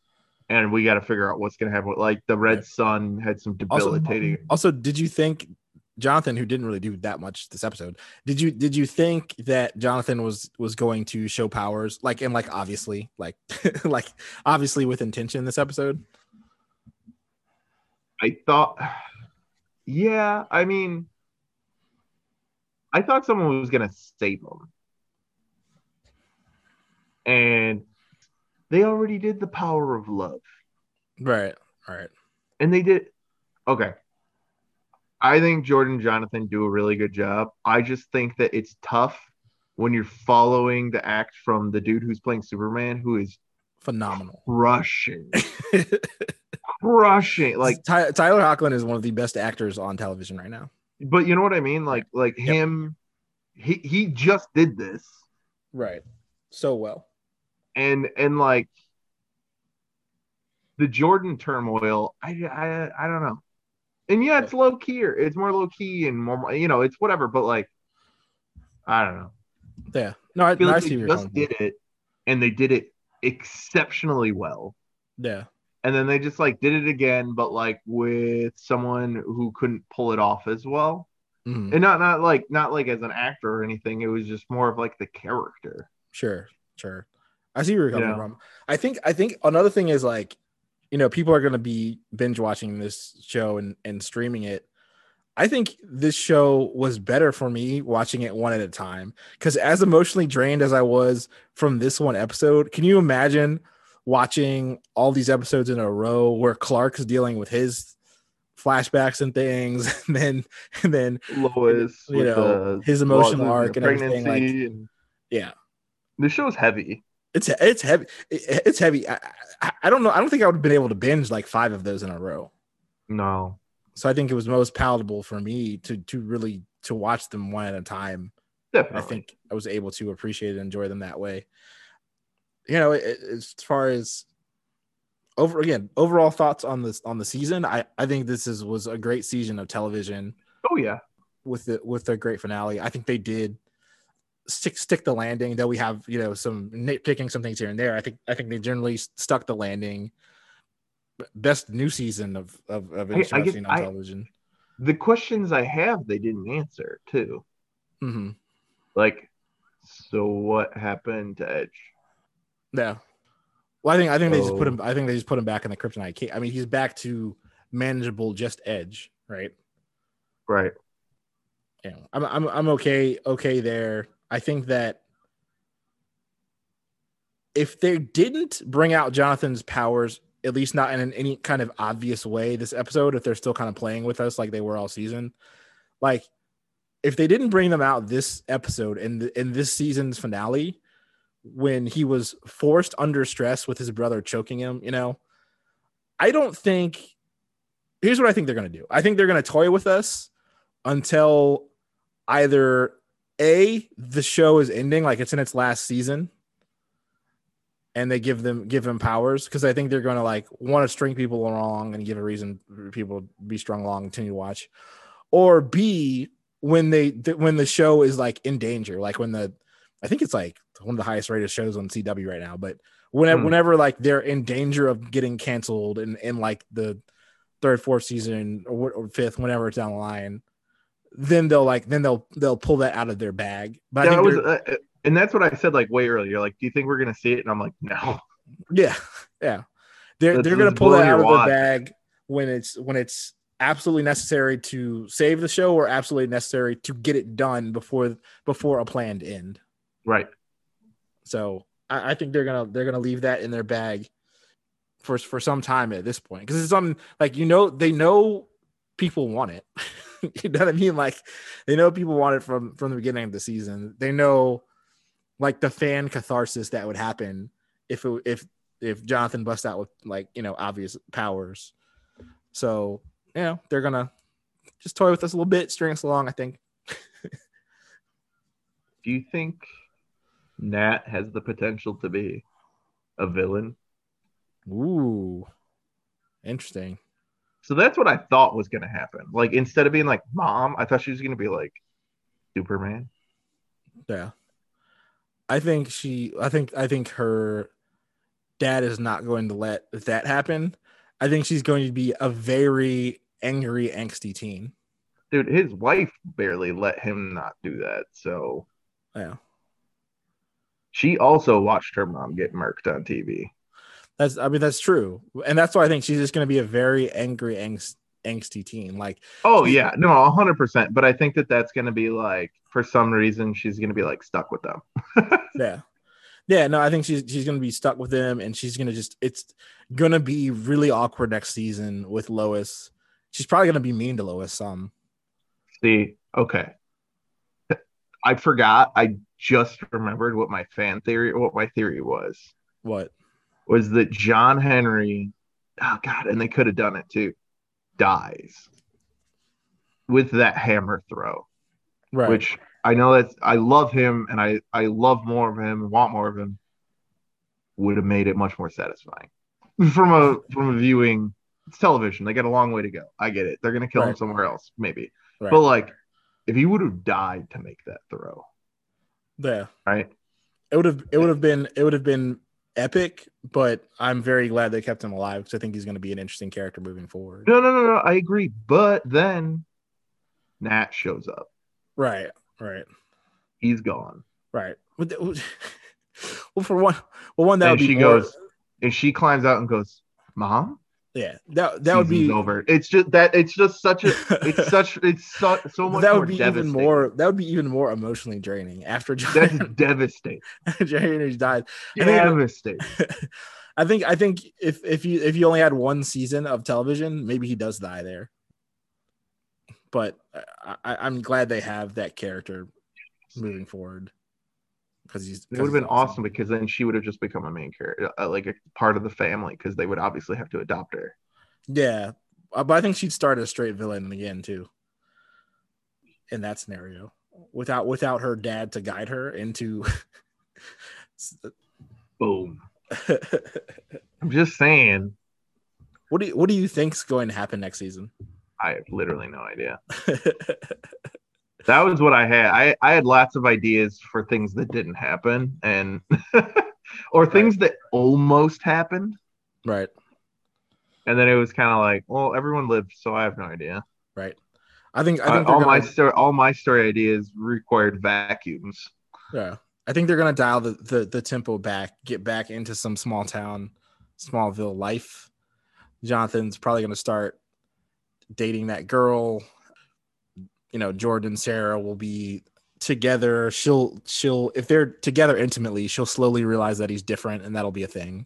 And we got to figure out what's going to happen. Like the Red Right. Sun had some Also- debilitating. Also, did you think Jonathan, who didn't really do that much this episode, did you did you think that Jonathan was was going to show powers like and like obviously like like obviously with intention this episode? I thought, yeah, I mean, I thought someone was gonna save him, and they already did the power of love, Right, right, and they did. Okay, I think Jordan and Jonathan do a really good job. I just think that it's tough when you're following the act from the dude who's playing Superman, who is phenomenal. crushing, crushing, like Ty- Tyler Hoechlin is one of the best actors on television right now. but you know what I mean? Like like Yep. him he he just did this Right, so well. And and like the Jordan turmoil, I I I don't know. And yeah, it's low key. It's more low key and more you know, it's whatever, but like I don't know. Yeah, no, I, I feel no, I like see they just did it and they did it exceptionally well. Yeah, And then they just like did it again, but like with someone who couldn't pull it off as well. Mhm. And not not like not like as an actor or anything. It was just more of like the character. Sure, sure. I see where you're coming Yeah. from. I think I think another thing is like, you know, people are gonna be binge watching this show and, and streaming it. I think this show was better for me watching it one at a time. Cause as emotionally drained as I was from this one episode, can you imagine watching all these episodes in a row where Clark's dealing with his flashbacks and things, and then and then Lois, You know, his emotional arc and everything, like- yeah. the show's heavy. It's it's heavy. It's heavy. I, I, I don't know. I don't think I would have been able to binge like five of those in a row. No, So I think it was most palatable for me to to really to watch them one at a time. definitely. I think I was able to appreciate and enjoy them that way. You know, it, as far as over again, overall thoughts on this on the season, I I think this is was a great season of television Oh yeah, with the with a great finale. I think they did stick stick the landing. Though we have you know some nitpicking some things here and there. I think I think they generally stuck the landing. Best new season of of, of I- I guess on I- television. the questions I have they didn't answer too. hmm Like, so what happened to Edge? Yeah. Well, I think I think they just put him. I think they just put him back in the kryptonite. Ca- I mean, he's back to manageable, just edge, right? Right. Yeah, I'm I'm I'm okay okay there. I think that if they didn't bring out Jonathan's powers, at least not in an, any kind of obvious way, this episode, if they're still kind of playing with us like they were all season, like if they didn't bring them out this episode in the, in this season's finale, when he was forced under stress with his brother choking him, you know, I don't think. Here's what I think they're gonna do. I think they're gonna toy with us until either a the show is ending like it's in its last season and they give them give him powers because i think they're going to like want to string people along and give a reason for people to be strung along continue to watch or b when they th- when the show is like in danger like when the i think it's like one of the highest rated shows on cw right now but whenever Hmm. whenever like they're in danger of getting canceled in in like the third fourth season or, or fifth whenever it's down the line then they'll like then they'll they'll pull that out of their bag. But I was, uh, uh, and that's what I said like way earlier. Like, do you think we're gonna see it? And I'm like, no. yeah, yeah, they're they're gonna pull that out of wad. their bag when it's when it's absolutely necessary to save the show or absolutely necessary to get it done before before a planned end. Right. So I, I think they're gonna they're gonna leave that in their bag for for some time at this point because it's something like you know they know people want it. you know what I mean? Like they know people want it from from the beginning of the season. They know like the fan catharsis that would happen if it, if if Jonathan busts out with like you know obvious powers. So you know they're gonna just toy with us a little bit, string us along. I think. Do you think Nat has the potential to be a villain? Ooh, interesting. So that's what I thought was gonna happen. Like instead of being like mom, I thought she was gonna be like Superman. Yeah. I think she I think I think her dad is not going to let that happen. I think she's going to be a very angry, angsty teen. Dude, his wife barely let him not do that. So Yeah. she also watched her mom get murked on TV. That's I mean that's true. And that's why I think she's just going to be a very angry, angst, angsty teen. Like Oh yeah, no, hundred percent. But I think that that's gonna be like for some reason she's gonna be like stuck with them. yeah. Yeah, no, I think she's she's gonna be stuck with them and she's gonna just it's gonna be really awkward next season with Lois. She's probably gonna be mean to Lois some. See, okay. I forgot. I just remembered what my fan theory, what my theory was, What? Was that John Henry, oh God, and they could have done it too, dies with that hammer throw, Right. which I know that I love him and I, I love more of him and want more of him, would have made it much more satisfying from a from a viewing. It's television. They got a long way to go. I get it. They're gonna kill him somewhere else, maybe. right. But like, if he would have died to make that throw, yeah. right? It would have it would have been it would have been epic, but I'm very glad they kept him alive because I think he's going to be an interesting character moving forward. No, no, no, no. I agree. But then Nat shows up. Right, right, He's gone. right. Well, for one, well, one that and would be she more, goes, and she climbs out and goes, "Mom." Yeah, that that would be over. It's just that it's just such a it's such it's so, so much that more would be even more that would be even more emotionally draining after John That's devastating. John Henry died. I Devastating. I think I think if if you if you only had one season of television, maybe he does die there. But I, I, I'm glad they have that character moving forward because he's It would have been awesome because then she would have just become a main character, uh, like a part of the family, because they would obviously have to adopt her. Yeah, uh, but I think she'd start a straight villain again too. In that scenario, without without her dad to guide her into. Boom. I'm just saying. what do you, what do you think's going to happen next season? I have literally no idea. That was what I had. I, I had lots of ideas for things that didn't happen and or things that almost happened. right, And then it was kind of like, well, everyone lived, so I have no idea. right. I think I Uh, think they're all my gonna- story, all my story ideas required vacuums. Yeah. I think they're gonna dial the, the the tempo back, get back into some small town, Smallville life. Jonathan's probably gonna start dating that girl. You know, Jordan, and Sarah will be together. She'll she'll if they're together intimately, she'll slowly realize that he's different and that'll be a thing.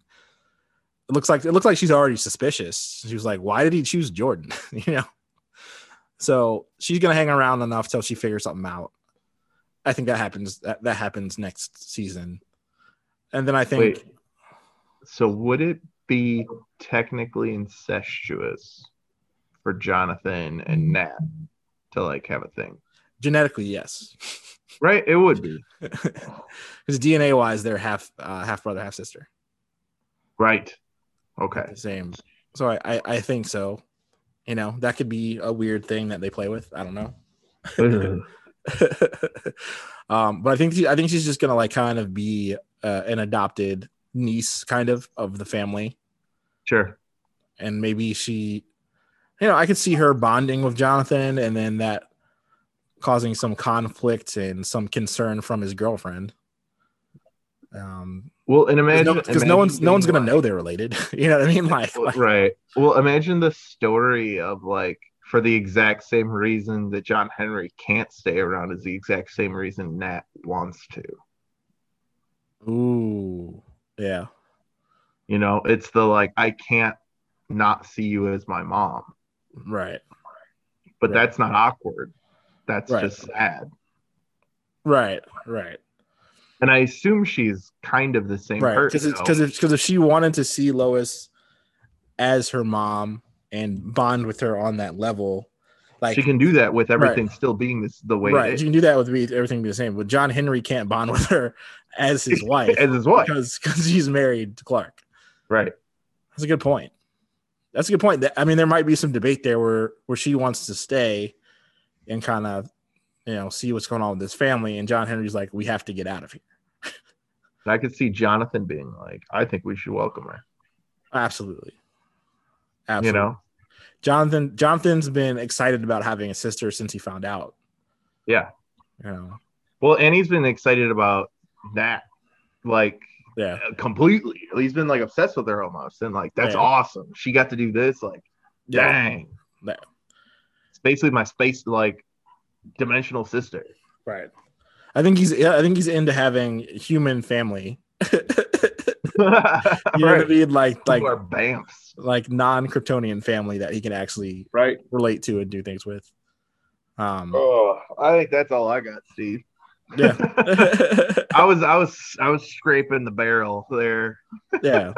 It looks like it looks like she's already suspicious. She was like, why did he choose Jordan? you know. So she's gonna hang around enough till she figures something out. I think that happens. That, that happens next season, and then I think Wait. So would it be technically incestuous for Jonathan and Nat to like have a thing? genetically, yes, Right? It would be. because DNA wise, they're half uh, half brother, half sister, Right. Okay. same. So I, I I think so. You know, that could be a weird thing that they play with. I don't know. um, but I think she, I think she's just gonna like kind of be uh, an adopted niece, kind of of the family. sure. and maybe she you know i could see her bonding with jonathan and then that causing some conflict and some concern from his girlfriend. Um Well, and because imagine no, 'cause no imagine one's no one's gonna like- know they're related. You know what i mean? Like, like right. Well, imagine the story of like for the exact same reason that John Henry can't stay around is the exact same reason Nat wants to. ooh yeah. You know, it's the like I can't not see you as my mom, right but Right. that's not awkward. That's Right. just sad. right right And I assume she's kind of the same right person. because though. because if she wanted to see lois as her mom and bond with her on that level like she can do that with everything still being this the way right you can do that with me everything be the same but john henry can't bond with her as his wife as his wife. because because he's married to clark Right. that's a good point that's a good point i mean there might be some debate there where where she wants to stay and kind of you know see what's going on with this family and john henry's like we have to get out of here I could see Jonathan being like, I think we should welcome her. absolutely absolutely You know? jonathan jonathan's been excited about having a sister since he found out Yeah. you know Well, and he's been excited about that. Like yeah completely. He's been like obsessed with her almost. And like, that's Yeah. awesome. She got to do this. Like, yeah dang. Yeah. It's basically my space like dimensional sister. right i think he's yeah, i think he's into having human family you know what I mean? Like like are like non Kryptonian family that he can actually Right. relate to and do things with. Um Oh, I think that's all I got, Steve. Yeah. I was I was I was scraping the barrel there. yeah.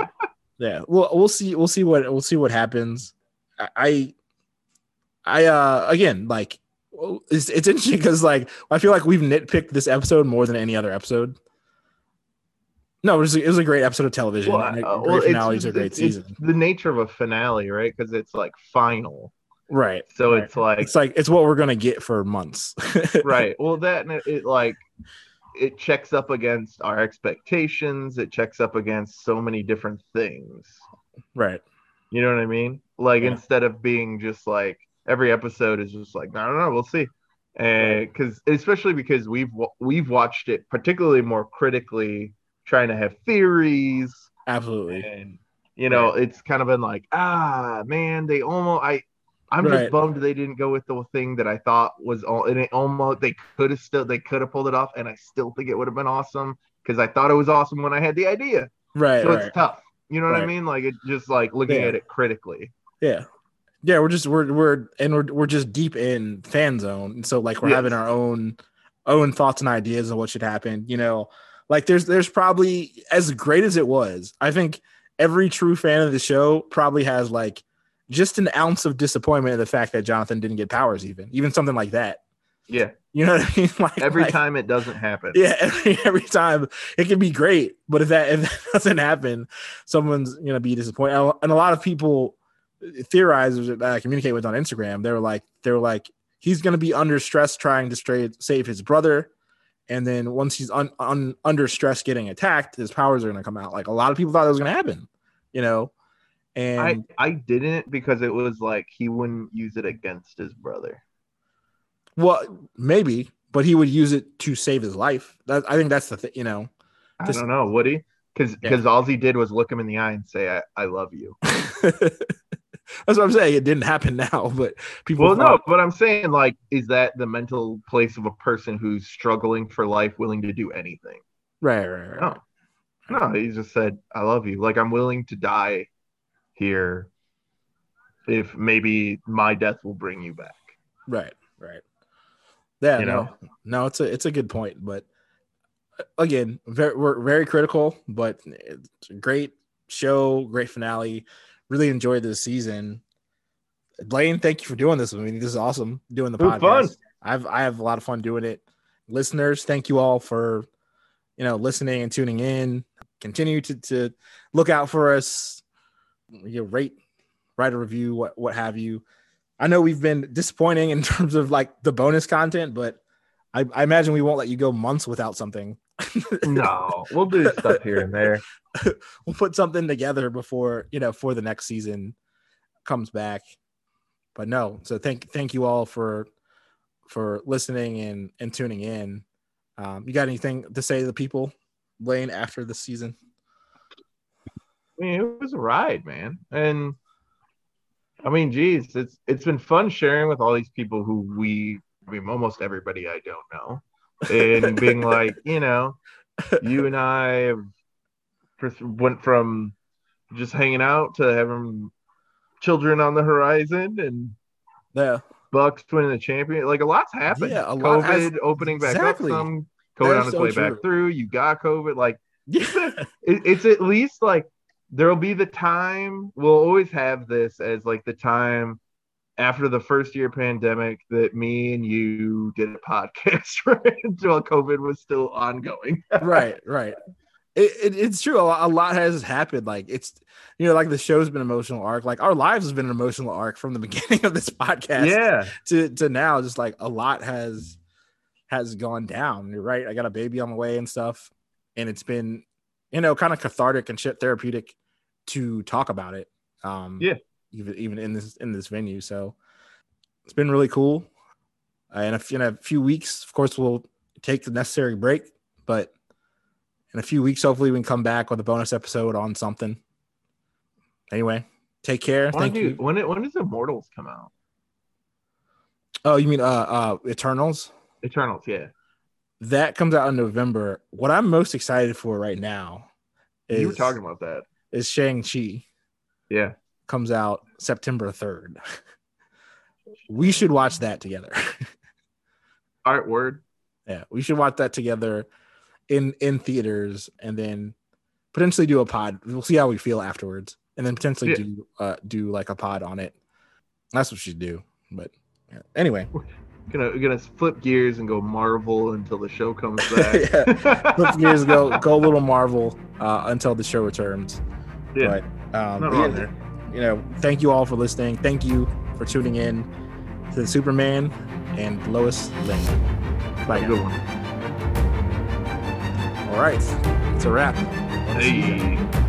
Yeah. Well we'll see we'll see what we'll see what happens. I I, I uh again like it's, it's interesting because like I feel like we've nitpicked this episode more than any other episode. No, it was, it was a great episode of television. Well, uh, great well, it's- finale to a great it's- it's season. the nature of a finale, right? Because it's like final. Right. So right. it's like it's like it's what we're gonna get for months. right. Well, that and it, it like it checks up against our expectations. It checks up against so many different things. right. You know what I mean? Like Yeah. instead of being just like every episode is just like I don't know, we'll see. And because especially because we've we've watched it particularly more critically trying to have theories Absolutely. and you know it's kind of been like ah man they almost i i'm Right. just bummed they didn't go with the thing that i thought was all and it almost they could have still they could have pulled it off and i still think it would have been awesome because i thought it was awesome when i had the idea Right. so right. it's tough you know what i mean like it's just like looking Yeah. at it critically Yeah. Yeah, we're just we're we're and we're we're just deep in fan zone. And so like we're Yes. having our own own thoughts and ideas of what should happen. You know, like there's there's probably as great as it was, I think every true fan of the show probably has like just an ounce of disappointment in the fact that Jonathan didn't get powers, even even something like that. yeah You know what I mean? Like every like- time it doesn't happen yeah, every, every time it can be great, but if that if that doesn't happen, someone's gonna be disappointed. And a- lot of people theorizers that I communicate with on Instagram, they were like, they were like, he's gonna be under stress trying to stray, save his brother, and then once he's un, un, under stress getting attacked, his powers are gonna come out. Like a lot of people thought that was gonna happen, you know. And I, I didn't because it was like he wouldn't use it against his brother. well, maybe, but he would use it to save his life. That I think that's the thing, you know. I don't know, would he? Because Yeah. because all he did was look him in the eye and say, "I, I love you." That's what I'm saying. It didn't happen now, but people. Well, no, but I'm saying like, is that the mental place of a person who's struggling for life, willing to do anything? right, right, right. No, no, he just said, "I love you." Like I'm willing to die here if maybe my death will bring you back. Right, right. Yeah, You no, know? no, it's a it's a good point, but uh, again, very we're very critical, but it's a great show, great finale. Really enjoyed this season. Blaine, thank you for doing this with me. This is awesome doing the podcast. fun. I've I have a lot of fun doing it. Listeners, thank you all for you know listening and tuning in. Continue to to look out for us. You know, rate, write a review, what what have you. I know we've been disappointing in terms of like the bonus content, but I, I imagine we won't let you go months without something. No, we'll do stuff here and there. we'll put something together before you know for the next season comes back. But no, so thank thank you all for for listening and and tuning in. Um, you got anything to say to the people, Blaine, after the season? I mean, it was a ride, man. And I mean, geez, it's it's been fun sharing with all these people who we, I mean, almost everybody I don't know, and being like, you know, you and I went from just hanging out to having children on the horizon and Yeah, Bucks winning the champion. Like a lot's happened. Yeah, a lot COVID has- opening back Exactly. up some. COVID on its so way true. back through. You got COVID. Like yeah, it, it's at least like there'll be the time we'll always have this as like the time after the first year pandemic that me and you did a podcast right until COVID was still ongoing. right, right. It, it, it's true. A lot, a lot has happened. Like it's, you know, like the show's been an emotional arc. Like our lives has been an emotional arc from the beginning of this podcast. yeah. to to now just like a lot has has gone down you're right i got a baby on the way and stuff and it's been you know kind of cathartic and shit therapeutic to talk about it um Yeah. even even in this in this venue so it's been really cool uh, in, a, in a few weeks of course we'll take the necessary break but in a few weeks hopefully we can come back with a bonus episode on something anyway take care thank do, you when it when does Immortals come out? oh you mean uh uh eternals Eternals, yeah. that comes out in November. What I'm most excited for right now is you were talking about that. Is Shang Chi Yeah. comes out September 3rd. we should watch that together. All right, word. yeah, we should watch that together in in theaters and then potentially do a pod. We'll see how we feel afterwards, and then potentially Yeah. do uh do like a pod on it. That's what we should do. But yeah. anyway, Gonna gonna flip gears and go Marvel until the show comes back. let's gears go go a little Marvel uh, until the show returns. Yeah. But um, Not yeah, there. you know, thank you all for listening. Thank you for tuning in to the Superman and Lois Lane. Bye. Good one. All right, it's a wrap. On the season. Hey.